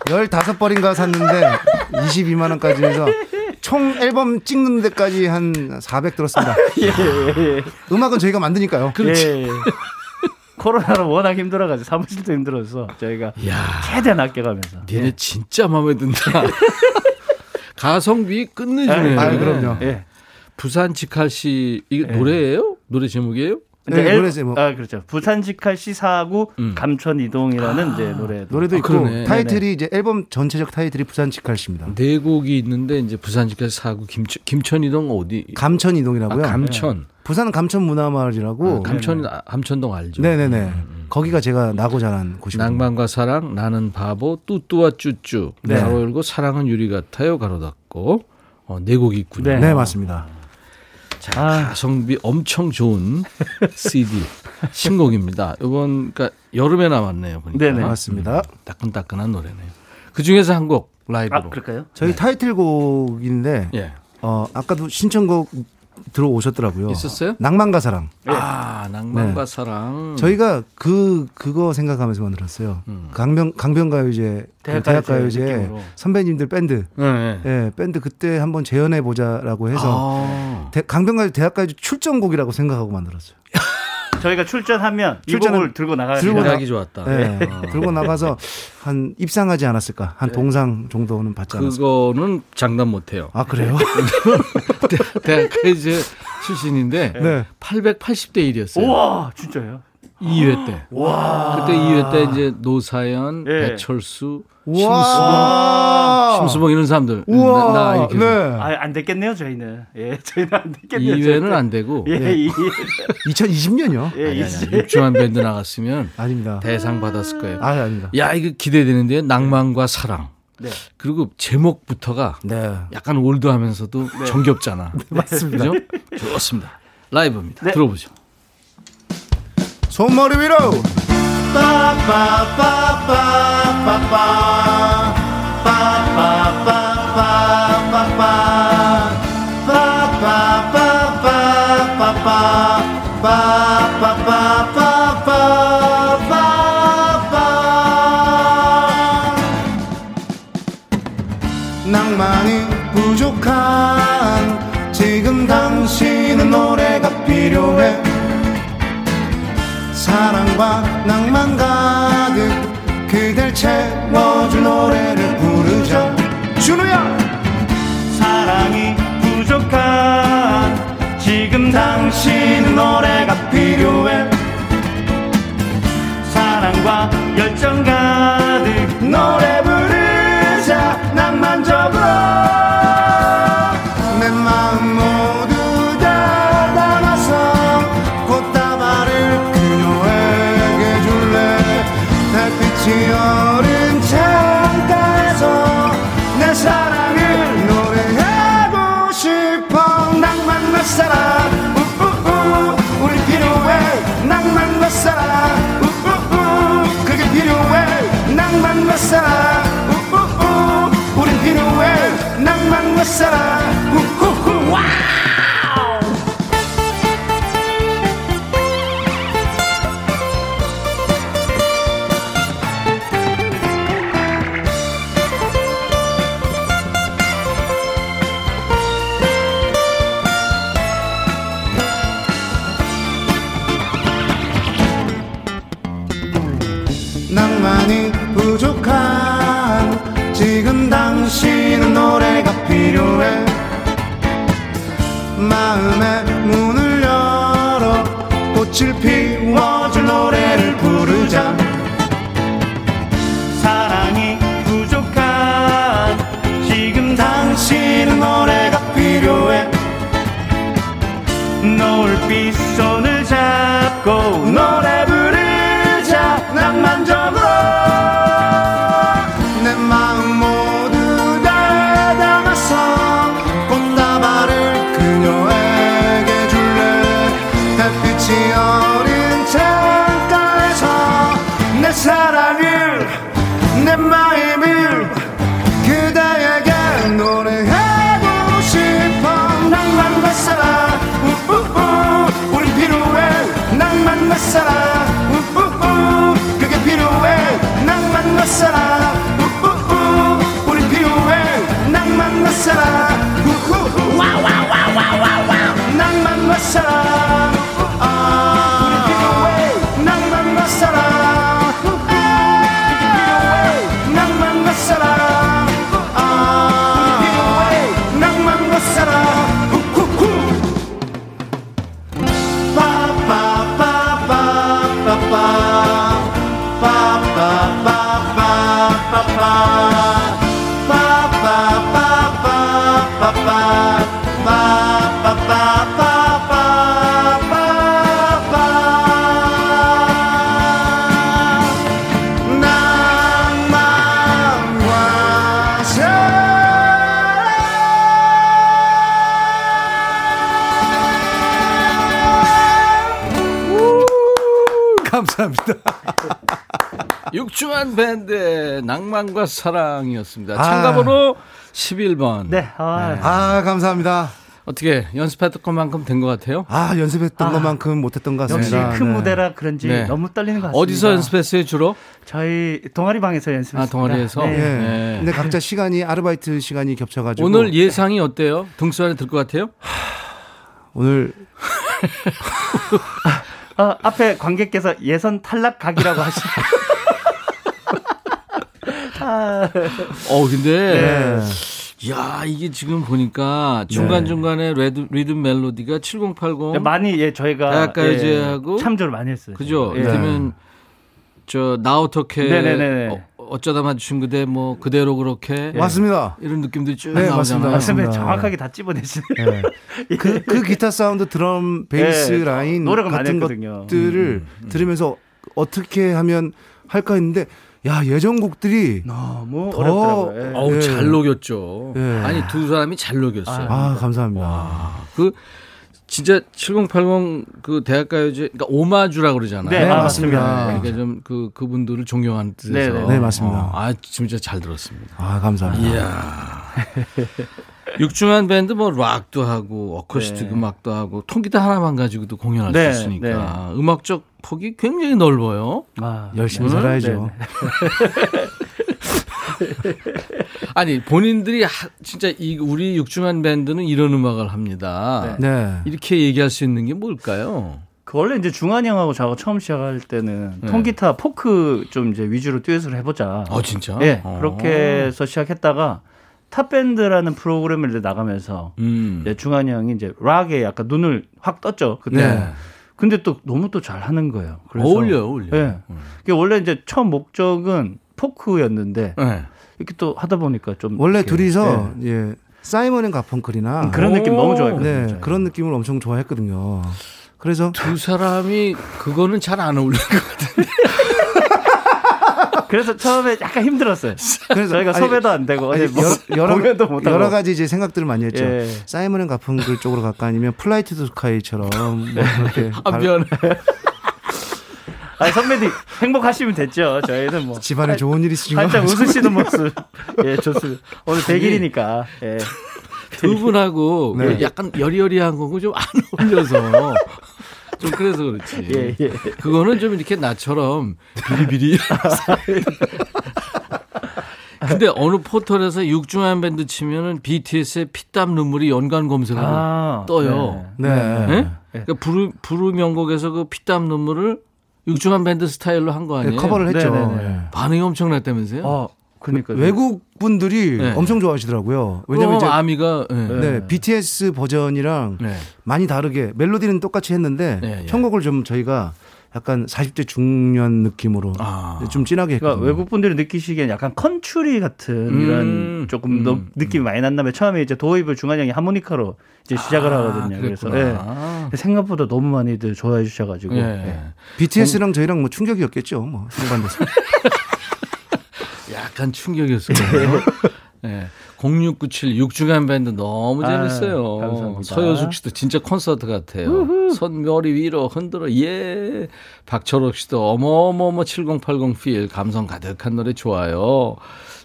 15벌인가 샀는데 22만 원까지 해서 총 앨범 찍는 데까지 한 400 들었습니다. *laughs* 예, 예, 예. 음악은 저희가 만드니까요. 그렇지. 예, 예. 코로나로 워낙 힘들어가지고 사무실도 힘들어서 저희가 야, 최대한 아껴가면서 니네 진짜 마음에 든다. *laughs* 가성비 끝내주네. 아, 그럼요. 예. 부산 직할 씨 이게 예. 노래예요? 노래 제목이에요? 네, 앨- 노래 제목. 아 그렇죠. 부산 직할 시사하고 음. 감천 이동이라는 이제 노래 노래도 아, 있고 그러네. 타이틀이 이제 앨범 전체적 타이틀이 부산 직할씨입니다. 네 곡이 있는데 이제 부산 직할 사고 김천 김천 이동 어디? 감천 아, 이동이라고요. 감천. 부산 감천 문화마을이라고. 감천 아, 감천동 알죠? 네네네. 거기가 제가 나고 자란 곳이거든요. 낭만과 사랑, 나는 바보, 뚜뚜와 쭈쭈. 네. 가로 열고 사랑은 유리 같아요. 가로 닫고. 어, 네 곡이 있군요. 네. 네, 맞습니다. 자, 가성비 엄청 좋은 *laughs* CD 신곡입니다. 이번 그러니까 여름에 나왔네요. 보니까. 네네. 맞습니다. 음, 따끈따끈한 노래네요. 그 중에서 한 곡 라이브로. 아, 그럴까요? 저희 타이틀곡인데 예. 어 아까도 신청곡 들어오셨더라고요. 있었어요? 낭만과 사랑. 아, 낭만과 네. 사랑. 저희가 그 그거 생각하면서 만들었어요. 음. 강변 강변가요제 그 대학가요제. 선배님들 밴드 네. 네. 예 밴드 그때 한번 재연해 보자라고 해서 아. 대- 강변가요 대학가요제 출전곡이라고 생각하고 만들었어요. *laughs* 저희가 출전하면 곡을 들고 나가야 들고 돼요. 나- 대학이 좋았다. 예 아. 들고 나가서 한 입상하지 않았을까 한 동상 정도는 받지 않았을까. 그거는 장담 못 해요. 아 그래요? *laughs* 대학 이제 출신인데 네. 880대 1이었어요. 우와, 진짜요? 2회 때. 그때 2회 때 이제 노사연, 예. 배철수, 우와. 심수봉 이런 사람들. 우와. 나, 나 이렇게. 네. 아, 안 됐겠네요, 저희는. 예, *laughs* 저희는 안 됐겠네요. 2회는 저희는. 안 되고. 예, 이 *laughs* 2020년요? 예, 아니, 이 아니, 아니. 육중한 밴드 나갔으면 *laughs* 아닙니다. 대상 받았을 거예요. 아 아닙니다. 야, 이거 기대되는데 낭만과 사랑. 네. 그리고 제목부터가 네 약간 올드하면서도 정겹잖아. 맞습니다. 그죠? 좋습니다. 라이브입니다. 네. 들어보죠. 손머리 위로. 낭만이 사랑과 낭만 가득 그댈 채워줄 노래를 부르자 준우야! 사랑이 부족한 지금 당신 노래가 필요해. 사랑과 열정 가득 노래 낭만과 필요해. 마음의 문을 열어 꽃을 피워줄 노래를 부르자. 사랑이 부족한 지금 당신은 노래가 필요해. 노을빛 한 밴드의 낭만과 사랑이었습니다. 아. 참가번호 11번. 네. 아, 아, 감사합니다. 어떻게 연습했던 것만큼 된 것 같아요? 아, 연습했던 아. 것만큼 못했던 것 역시 같습니다. 큰 네. 무대라 그런지 네. 너무 떨리는 것 같습니다. 어디서 연습했어요, 주로? 저희 동아리 방에서 연습했습니다. 아, 동아리에서? 네. 예. 네. 근데 각자 시간이 아르바이트 시간이 겹쳐가지고 오늘 예상이 어때요? 등수 안에 들 것 같아요? 오늘 *laughs* 아, 앞에 관객께서 예선 탈락 각이라고 하시. 아, *laughs* 어, 근데. 네. 야 이게 지금 보니까 중간중간에 레드, 리듬 멜로디가 7080. 많이 예 저희가 대학가요제하고 예, 참조를 많이 했어요. 그죠? 예. 그러면 저나 어떻게 네네네. 어, 쩌다 마주친 그대 뭐 그대로 그렇게 맞습니다. 이런 느낌들이 쭉 네, 나오잖아요. 맞습니다. 아. 정확하게 다 찝어내시네요. 예. 그, 그 *laughs* 기타 사운드, 드럼, 베이스 예, 라인 같은. 것들을 들으면서 어떻게 하면 할까 했는데 야 예전 곡들이 너무 더- 어렵더라고요. 예. 어우 예. 잘 녹였죠. 예. 아니 두 사람이 잘 녹였어요. 아 감사합니다. 그 진짜 7080 그 대학가요제 그러니까 오마주라 그러잖아요. 네, 아, 맞습니다. 맞습니다. 그러니까 좀 그 그분들을 존경하는 뜻에서 네, 네. 네, 맞습니다. 어, 아 진짜 잘 들었습니다. 아 감사합니다. 이야. *laughs* 육중한 밴드 뭐 락도 하고 어쿠스틱 네. 음악도 하고 통기타 하나만 가지고도 공연할 네, 수 있으니까 음악적 폭이 굉장히 넓어요. 아, 열심히 네. 살아야죠. *laughs* 아니 본인들이 하- 진짜 이 우리 육중한 밴드는 이런 음악을 합니다. 네. 이렇게 얘기할 수 있는 게 뭘까요? 그 원래 이제 중환이 형하고 저하고 처음 시작할 때는 네. 통기타 포크 좀 이제 위주로 듀엣을 해보자. 아 진짜? 예, 어. 그렇게 해서 시작했다가 탑밴드라는 프로그램을 이제 나가면서 음. 이제 중완이 형이 이제 락에 약간 눈을 확 떴죠. 그때. 네. 근데 또 너무 또 잘하는 거예요. 그래서 어울려, 어울려. 예. 음. 그게 원래 이제 처음 목적은 포크였는데 네. 이렇게 또 하다 보니까 좀 원래 이렇게, 둘이서 예 사이먼 앤 가펑클이나 예. 그런 느낌 오. 너무 좋아했거든요. 네. 그런 느낌을 엄청 좋아했거든요. 그래서 두 사람이 그거는 잘 안 어울리는 것 같아요. *laughs* 그래서 처음에 약간 힘들었어요. 그래서 저희가 섭외도 안 되고 아니, 뭐 여러, 공연도 못 여러 가지 이제 생각들을 많이 했죠. 예. 사이먼 앤 가펑클 쪽으로 갈까 아니면 플라이트 투 스카이처럼 뭐 그렇게 아 발- 미안해. 아니 선배님 행복하시면 됐죠. 저희는 뭐 집안에 좋은 일이 있으신 거 살짝? 웃으시는 모습 예 좋습니다. 오늘 100일이니까 예. 두 분하고 네. 약간 여리여리한 거고 좀 안 어울려서 좀 그래서 그렇지. 예, 예. 그거는 좀 이렇게 나처럼 비리비리. *laughs* 근데 어느 포털에서 육중완 밴드 치면은 BTS의 피땀 눈물이 연관 검색어로 아, 떠요. 네. 예? 그러니까 불후, 불후 명곡에서 그 피땀 눈물을 육중완 밴드 스타일로 한거 네, 아니에요? 커버를 했죠. 네네네. 예. 반응이 엄청났다면서요? 어, 그러니까 외국 분들이 네. 엄청 좋아하시더라고요. 왜냐면 왜냐면 이제 아미가 예. 네, 네. BTS 버전이랑 네. 많이 다르게 멜로디는 똑같이 했는데 네, 예. 편곡을 좀 저희가 약간 40대 중년 느낌으로 아. 좀 진하게 했거든요. 그러니까 외국 분들이 느끼시기엔 약간 컨츄리 같은 음, 이런 조금 음, 더 느낌이 많이 난 다음에 처음에 이제 도입을 중환 형이 하모니카로 이제 시작을 아, 하거든요. 그래서 그랬구나. 예. 생각보다 너무 많이들 좋아해 주셔가지고 예. 예. BTS랑 저희랑 뭐 충격이었겠죠. 뭐 상반돼서. *laughs* 약간 충격이었을 거예요. *laughs* 네. 0697 육중한 밴드 너무 아, 재밌어요. 감사합니다. 서효숙 씨도 진짜 콘서트 같아요. 손머리 위로 흔들어 예. 박철옥 씨도 어머어머머 7080 필 감성 가득한 노래 좋아요.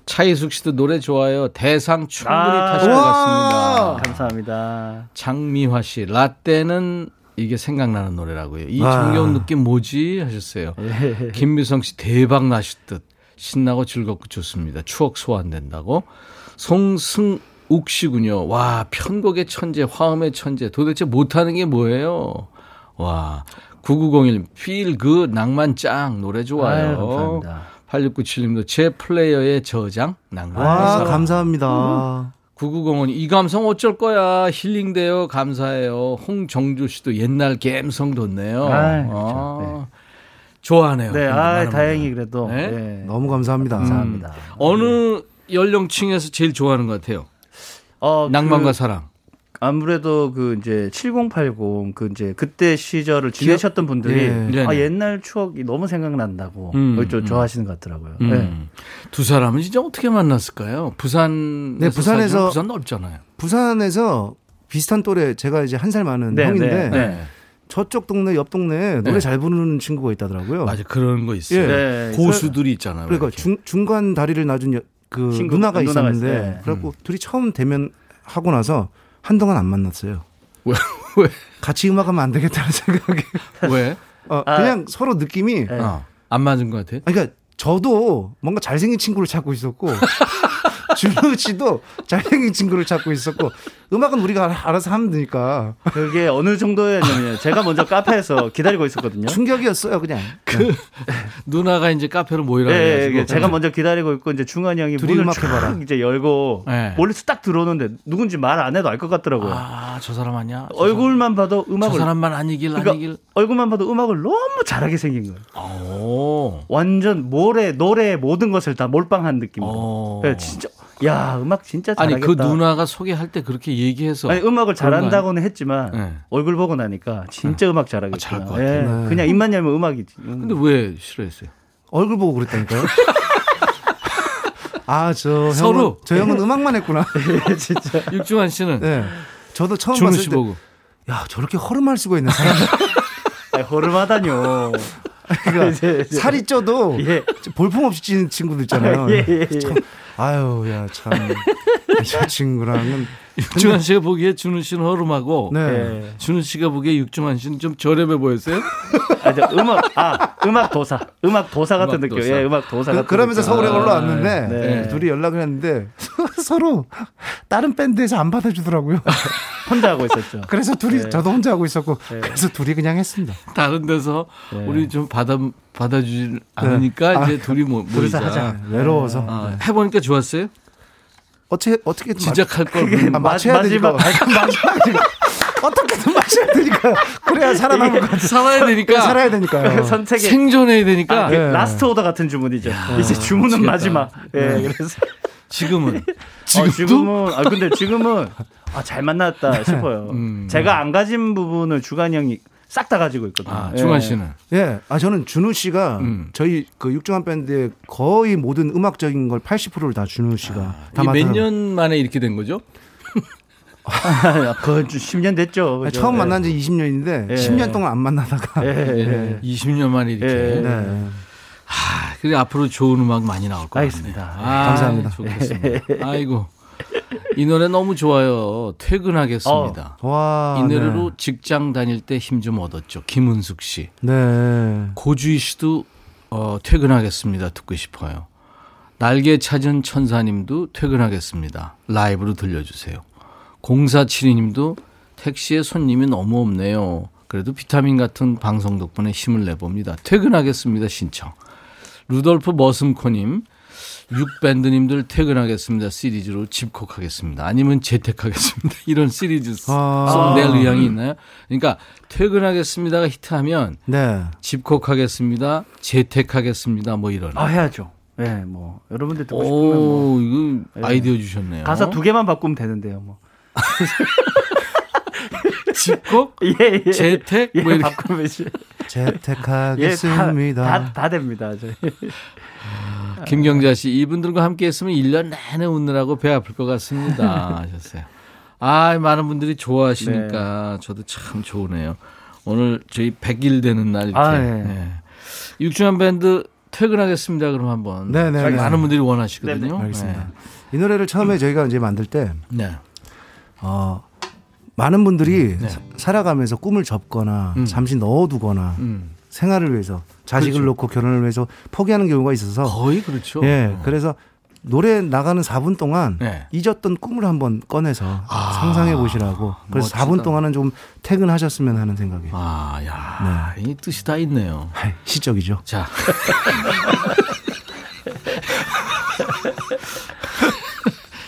차이숙 씨도 노래 좋아요. 대상 충분히 아, 타실 것. 같습니다. 감사합니다. 장미화 씨 라떼는 이게 생각나는 노래라고요. 이 와. 정겨운 느낌 뭐지 하셨어요. 예. 김미성 씨 대박 나실 듯 신나고 즐겁고 좋습니다. 추억 소환된다고. 송승욱 씨군요. 와 편곡의 천재, 화음의 천재. 도대체 못하는 게 뭐예요? 와 9901 feel good 낭만 짱 노래 좋아요. 아유, 감사합니다. 8697님도 제 플레이어의 저장 낭만. 와, 와 감사합니다. 9905님 이 감성 어쩔 거야 힐링돼요 감사해요. 홍정주 씨도 옛날 감성 돋네요. 아, 그렇죠. 좋아하네요. 네, 아 많은 다행히 그래도 네? 예. 너무 감사합니다. 감사합니다. 어느 연령층에서 제일 좋아하는 것 같아요. 어, 낭만과 그 사랑. 아무래도 그 이제 7080 그 이제 그때 시절을 지내셨던 분들이 예. 아 옛날 추억이 너무 생각난다고 음, 좀 음. 좋아하시는 것 같더라고요. 음. 네. 두 사람은 진짜 어떻게 만났을까요? 부산 네, 부산에서- 부산 넓잖아요. 부산에서 비슷한 또래 제가 이제 한 살 많은 네, 형인데 네, 네. 저쪽 동네 옆 동네에 노래 네. 잘 부르는 친구가 있다더라고요. 맞아 그런 거 있어요. 예. 네, 고수들이 있잖아요. 그러니까. 중, 중간 다리를 놔준 여- 그 친구, 누나가 누나가 있었는데. 네. 그래갖고 둘이 처음 대면 하고 나서 한동안 안 만났어요. 왜? *laughs* 왜? 같이 음악하면 안 되겠다는 *laughs* 생각에 왜? 어, 아. 그냥 서로 느낌이 네. 어, 안 맞은 것 같아. 아니, 그러니까 저도 뭔가 잘생긴 친구를 찾고 있었고 *laughs* 준호 씨도 잘생긴 친구를 찾고 있었고 음악은 우리가 알- 알아서 하면 되니까 그게 어느 정도였냐면 제가 먼저 카페에서 기다리고 있었거든요. 충격이었어요 그냥 그 누나가 이제 카페로 모이라 예, 예, 해가지고 예, 제가 먼저 기다리고 있고 이제 중환이 형이 문을 음악해봐라. 쫙 이제 열고 네. 멀리서 딱 들어오는데 누군지 말 안 해도 알 것 같더라고요. 아, 저 사람 아니야? 저 얼굴만 봐도 사람, 음악을 저 사람만 아니길 그러니까 아니길. 얼굴만 봐도 음악을 너무 잘하게 생긴 거예요. 오. 완전 노래 노래의 모든 것을 다 몰빵한 느낌으로. 어. 예, 진짜 야 음악 진짜 아니 잘하겠다. 그 누나가 소개할 때 그렇게 얘기해서 아니, 음악을 잘한다고는 했지만 네. 얼굴 보고 나니까 진짜 음악 잘하겠다. 아, 잘할 것 예, 같아요. 네. 그냥 입만 열면 음악이지. 음. 근데 왜 싫어했어요? 얼굴 보고 그랬다니까요. *laughs* 아저 서로. 형은 저 형은 음악만 했구나. *laughs* 진짜. *laughs* 육중환 씨는 네. 저도 처음 봤을 씨 때, 보고 야 저렇게 허름할 수가 있는 사람. 아니, 허름하다뇨. 그러니까 살이 쪄도 예. 볼품 없이 찌는 친구도 있잖아요. 예, 예, 예. 참, 아유 야 참. 저 친구랑은 육중환 씨가 보기에 준우 씨는 허름하고 네. 예. 준우 씨가 보기에 육중환 씨는 좀 저렴해 보였어요? 아, 저 음악 아 음악 도사 음악 도사 같은 음악 느낌 도사. 예 음악 도사 같은 그, 그러면서 느낌. 서울에 아, 올라왔는데 네. 둘이 연락을 했는데 *laughs* 서로 다른 밴드에서 안 받아주더라고요. *laughs* 혼자 하고 있었죠 그래서 둘이 네. 저도 혼자 하고 있었고 그래서 둘이 그냥 했습니다. 다른 데서 네. 우리 좀 받아 받아주지 않으니까 아, 이제 둘이 모, 둘이서 모이자. 하자. 외로워서 아, 해보니까 좋았어요? 어떻게 어떻게든 시작할 걸. 아, 맞춰야 되니까 마지막 *laughs* 어떻게든 맞춰야 되니까 그래야 살아남을 것 같아. 살아야 되니까 살아야 되니까요. 선택의 생존해야 되니까 아, 그 예. last order 같은 주문이죠 이제 주문은 미치겠다. 마지막 예 네. 그래서 지금은 *laughs* 어, 지금은 아 근데 지금은 아, 잘 만났다 싶어요 음. 제가 안 가진 부분을 주간 형이 싹 다 가지고 있거든요 아, 예. 중환 씨는 예, 아 저는 준우 씨가 음. 저희 그 육중한 밴드의 거의 모든 음악적인 걸 80%를 다 준우 씨가 다 이게 몇 맡아서- 년 만에 이렇게 된 거죠? *laughs* 아, 그건 좀 10년 됐죠 그죠? 처음 예. 만난 지 20년인데 예. 10년 동안 안 만나다가 예, 예. 20년 만에 이렇게. 예. 네. 아, 그래 앞으로 좋은 음악 많이 나올 것 알겠습니다. 같네요. 아, 감사합니다. 좋겠습니다. 아이고 이 노래 너무 좋아요. 퇴근하겠습니다. 와. 이 노래로 직장 다닐 때 힘 좀 얻었죠. 김은숙 씨. 네. 네. 고주희 씨도 어, 퇴근하겠습니다. 듣고 싶어요. 날개 찾은 천사님도 퇴근하겠습니다. 라이브로 들려주세요. 0472님도 택시에 손님이 너무 없네요. 그래도 비타민 같은 방송 덕분에 힘을 내봅니다. 퇴근하겠습니다. 신청. 루돌프 머슴코님, 6밴드님들 퇴근하겠습니다. 시리즈로 집콕하겠습니다. 아니면 재택하겠습니다. *laughs* 이런 시리즈 아. 송낼 의향이 있나요? 그러니까 퇴근하겠습니다가 히트하면 네. 집콕하겠습니다. 재택하겠습니다. 뭐 이런. 아 해야죠 예, 뭐 여러분들 듣고 싶으면 뭐 오, 이거 아이디어 주셨네요. 가사 두 개만 바꾸면 되는데요, 뭐. *laughs* 집콕, *laughs* 예, 예. 재택, 예, 뭐 이렇게. 바꾸면 이제 예, 다, 재택하겠습니다. 다, 다 됩니다. 저희. 김경자 씨, 이분들과 함께 했으면 1년 내내 웃느라고 배 아플 것 같습니다. *laughs* 하셨어요. 아, 많은 분들이 좋아하시니까 저도 참 좋으네요. 오늘 저희 100일 되는 날 이렇게. 아, 예. 네. 육중한 밴드 퇴근하겠습니다. 그럼 한번. 네, 네, 네. 많은 분들이 원하시거든요. 네, 네. 알겠습니다. 이 노래를 처음에 저희가 이제 만들 때 네. 어, 많은 분들이 네. 사- 살아가면서 꿈을 접거나 음. 잠시 넣어두거나 음. 생활을 위해서 자식을 그렇죠. 놓고 결혼을 위해서 포기하는 경우가 있어서 거의 그렇죠. 예 그래서 노래 나가는 4분 동안 네. 잊었던 꿈을 한번 꺼내서 아, 상상해 보시라고 그래서 멋지다. 4분 동안은 좀 퇴근하셨으면 하는 생각이 아, 야, 이 뜻이 다 있네요. 시적이죠. 자. *laughs*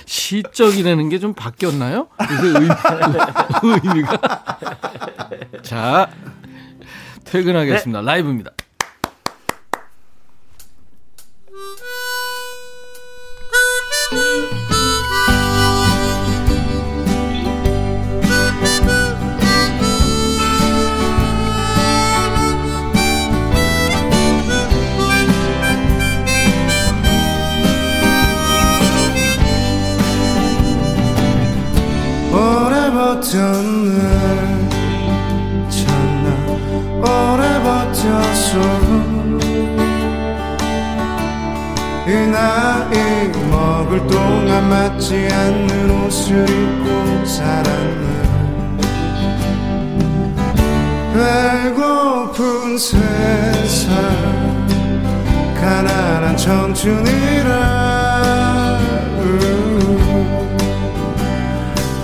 시적이라는 게 좀 바뀌었나요? 의미, 의미가. 자, 퇴근하겠습니다. 라이브입니다. 오래부터 늘 잊었어 이 나이 먹을 동안 맞지 않는 옷을 입고 살았네. 배고픈 세상 가난한 청춘이라.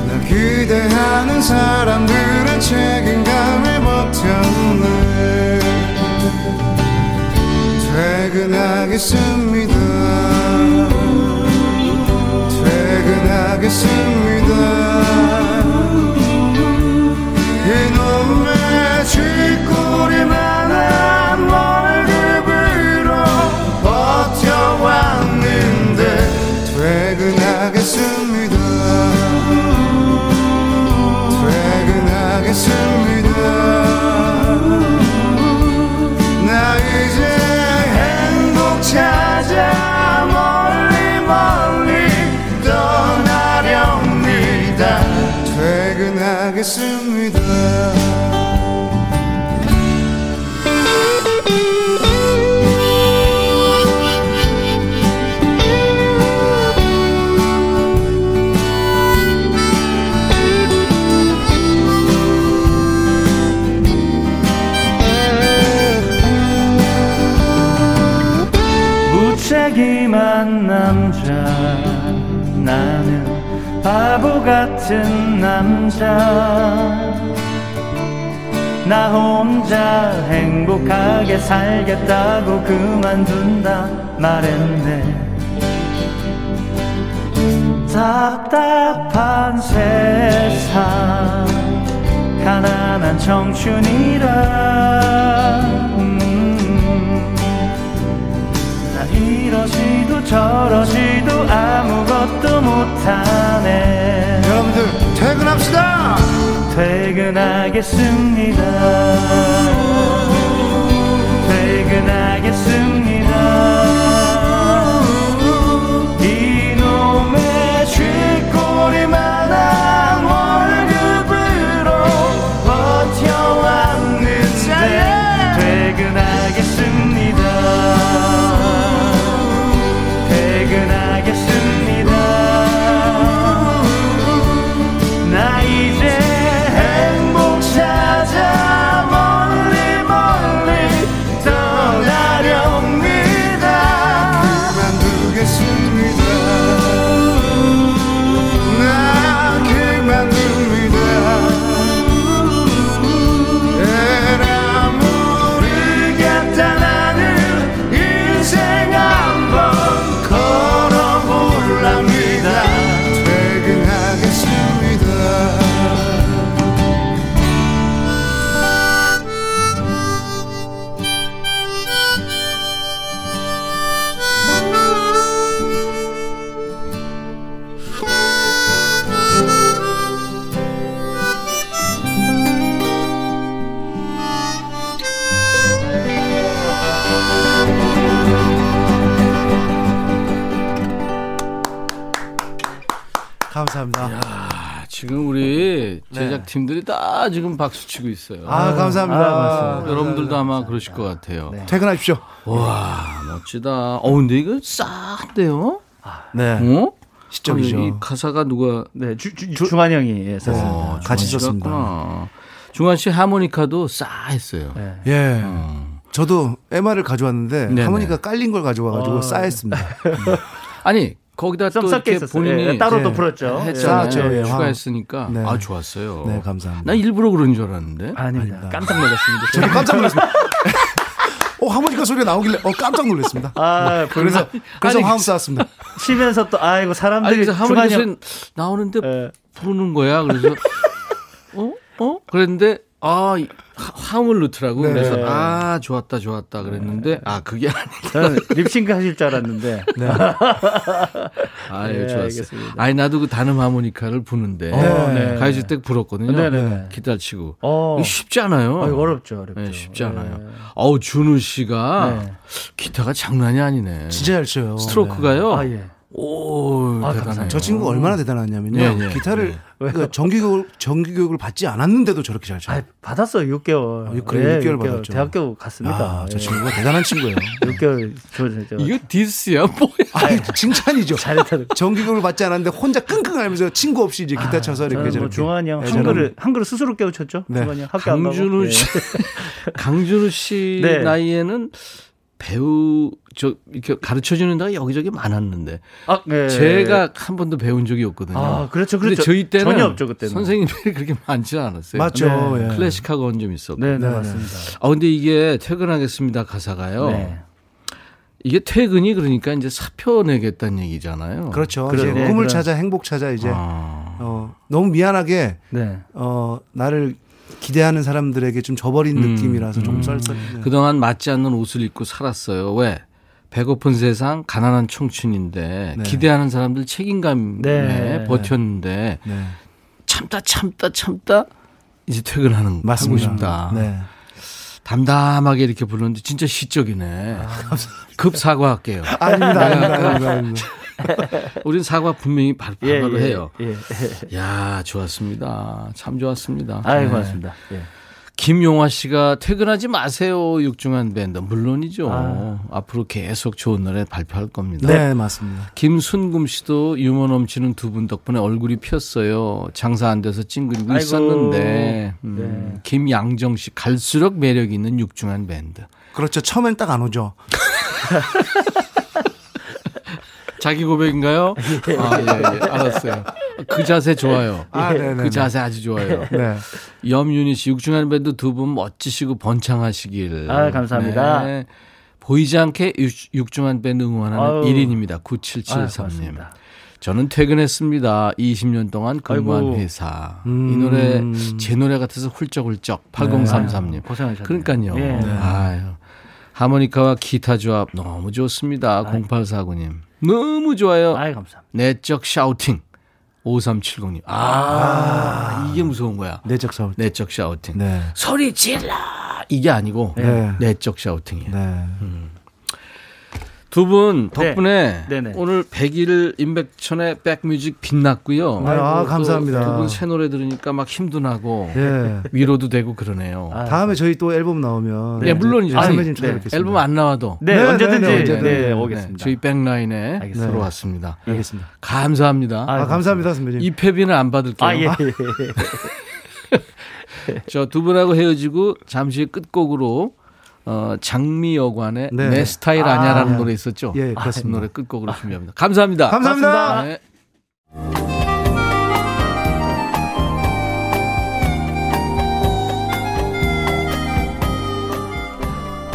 나 기대하는 사람들은 책임감을 버텼네 퇴근하겠습니다. 퇴근하겠습니다. 이놈의 쥐꼬리만 퇴 같은 남자. 나 혼자 행복하게 살겠다고 그만둔다 말했네. 답답한 세상 가난한 청춘이라. 음, 나 이러지도 저러지도 아무것도 못하네 퇴근합시다. 퇴근하겠습니다. 퇴근하겠습니다 팀들이 다 지금 박수 치고 있어요. 아, 감사합니다. 아. 여러분들도 아마 그러실 것 같아요. 퇴근하십시오. 와, 멋지다. 어, 근데 이거 싸한데요? 네. 어? 시적이죠. 아니, 이 가사가 누가 네, 주, 주, 중한 형이 예, 썼습니다. 어, 같이 썼습니다. 중환 씨 하모니카도 싸했어요. 네. 예. 어. 저도 MR을 가져왔는데 네네. 하모니카 깔린 걸 가져와가지고 어. 쌓였습니다. *laughs* 아니 거기다 좀또 섞여 이렇게 있었어요. 본인이 예, 따로 예. 또 풀었죠. 했잖아요. 쌓았죠, 예. 추가했으니까 네. 아 좋았어요. 네, 감사합니다. 나 일부러 그런 줄 알았는데. 예. 아닙니다. 아닙니다. 깜짝 놀랐습니다. 저도 깜짝 놀랐습니다. *laughs* 어, 하모니카 소리가 나오길래 어, 깜짝 놀랐습니다. 아, 그래서 그래서 아니, 화음 쌓았습니다. 치면서 또 아이고 아니 사람들이 그래서 중한 하모니카 형 나오는데 예. 부르는 거야. 그래서 *laughs* 어? 어? 그랬는데 아 화- 화음을 넣더라고. 네. 그래서 아 좋았다 좋았다 그랬는데 아 그게 아니. 저는 립싱크 하실 줄 알았는데. *laughs* 아 네, 예, 좋았어요. 알겠습니다. 아니 나도 그 단음 하모니카를 부는데 어, 네. 가요제 때 불었거든요. 네네네. 기타 치고 어. 쉽지 않아요. 아, 어렵죠, 어렵죠. 네, 쉽지 않아요. 네. 어우 준우 씨가 네. 기타가 장난이 아니네. 진짜 잘 쳐요. 스트로크가요. 아, 예. 오, 아, 대단해요. 저 친구가 얼마나 대단하냐면요. 네, 네, 기타를 그 정기교육 정기교육을 받지 않았는데도 저렇게 잘 쳐요. 아, 받았어요. 6개월. 아, 그래, 6개월 받았죠. 대학교 갔습니다. 아, 저 예. 친구가 대단한 친구예요. *laughs* 6개월 저, 저, 저, 이거 디스야 뭐야? 아니, 칭찬이죠. 잘했다. 정기교육을 받지 않았는데 혼자 끙끙하면서 친구 없이 이제 기타 쳐서 이렇게 저는 뭐 저렇게. 중환이 형 네, 한글을 한글을 스스로 깨우쳤죠. 네. 중환이 형 학교 안 가고. 강준우 예. 씨, *laughs* 강준우 씨 네. 나이에는 배우 저 이렇게 가르쳐 주는 데가 여기저기 많았는데 아, 네. 제가 한 번도 배운 적이 없거든요. 아, 그렇죠, 그렇죠. 저희 때는 전혀 없죠, 그때는. 선생님들이 *laughs* 그렇게 많지 않았어요. 맞죠. 네. 예. 클래식 학원 좀 있었고. 네, 네, 네, 맞습니다. 아 근데 이게 퇴근하겠습니다 가사가요. 네. 이게 퇴근이 그러니까 이제 사표 내겠다는 얘기잖아요. 그렇죠. 그래, 이제 네, 꿈을 그런- 찾아 행복 찾아 이제 아, 어, 너무 미안하게 네. 어, 나를 기대하는 사람들에게 좀 저버린 음, 느낌이라서 좀 썰썰. 네. 그동안 맞지 않는 옷을 입고 살았어요. 왜? 배고픈 세상, 가난한 청춘인데 네. 기대하는 사람들 책임감에 네. 버텼는데 네. 참다 참다 참다 이제 퇴근하는 하고 맞습니다. 싶다. 네. 담담하게 이렇게 부르는데 진짜 시적이네. 급 사과할게요. 아닙니다, 아닙니다, 아닙니다, 아닙니다. *laughs* 우린 사과 분명히 바- 예, 바로 예, 해요. 예. 야 좋았습니다. 참 좋았습니다. 아이 네. 고맙습니다. 예. 김용화 씨가 퇴근하지 마세요. 육중한 밴드. 물론이죠. 아. 앞으로 계속 좋은 노래 발표할 겁니다. 네, 맞습니다. 김순금 씨도 유머 넘치는 두 분 덕분에 얼굴이 폈어요. 장사 안 돼서 찡그리고 아이고. 있었는데. 음, 네. 김양정 씨 갈수록 매력 있는 육중한 밴드. 그렇죠. 처음엔 딱 안 오죠. *laughs* 자기 고백인가요? *laughs* 아, 예, 예. 알았어요. 그 자세 좋아요. 아, 예, 네네네. 그 자세 아주 좋아요. *laughs* 네. 염윤희 씨, 육중한 밴드 두 분 멋지시고 번창하시길. 아, 감사합니다. 네. 보이지 않게 육- 육중한 밴드 응원하는 아유. 1인입니다. 아유, 9773님. 고맙습니다. 저는 퇴근했습니다. 20년 동안 근무한 아이고. 회사. 음. 이 노래 제 노래 같아서 훌쩍훌쩍 8033님. 고생하셨네요. 그러니까요. 예. 아유. 하모니카와 기타 조합 너무 좋습니다. 0849님. 너무 좋아요. 아이 감사합니다. 내적 샤우팅. 5370님. 아, 이게 무서운 거야. 내적 때. 내적 샤우팅. 네. 소리 질러! 이게 아니고 네. 내적 샤우팅이에요. 네. 두 분 덕분에 네. 오늘 100일 임백천의 백뮤직 빛났고요. 네, 아, 감사합니다. 두 분 새 노래 들으니까 막 힘도 나고 예. 위로도 되고 그러네요. 아, 다음에 저희 또 앨범 나오면 네, 물론이죠. 아, 아니, 선배님 찾아뵙겠습니다. 앨범 안 나와도 네, 네, 언제든지 네, 네, 네, 언제든지. 오겠습니다. 저희 백라인에 알겠습니다. 들어왔습니다. 알겠습니다. 감사합니다. 아, 아, 감사합니다, 선배님. 입회비는 안 받을게요. 아, 예. *laughs* *laughs* 저두 분하고 헤어지고 잠시 끝곡으로 어, 장미 여관의 네. 내 스타일 아냐라는 아, 노래 있었죠. 예, 그. 노래 끝곡으로 준비합니다. 감사합니다. 감사합니다. 네.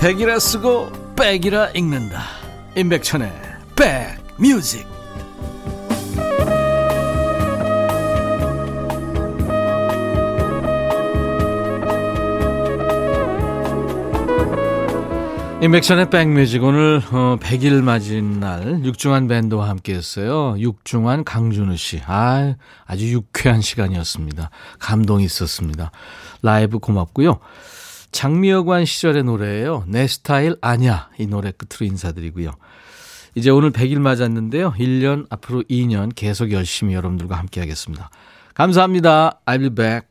백이라 쓰고 백이라 읽는다. 임백천의 백뮤직. 임백천의 백뮤직 오늘 어, 100일 맞은 날 육중한 밴드와 함께했어요. 육중한 강준우 씨. 아, 아주 유쾌한 시간이었습니다. 감동이 있었습니다. 라이브 고맙고요. 장미여관 시절의 노래예요. 내 스타일 아냐 이 노래 끝으로 인사드리고요. 이제 오늘 100일 맞았는데요. 1년 앞으로 2년 계속 열심히 여러분들과 함께하겠습니다. 감사합니다. I'll be back.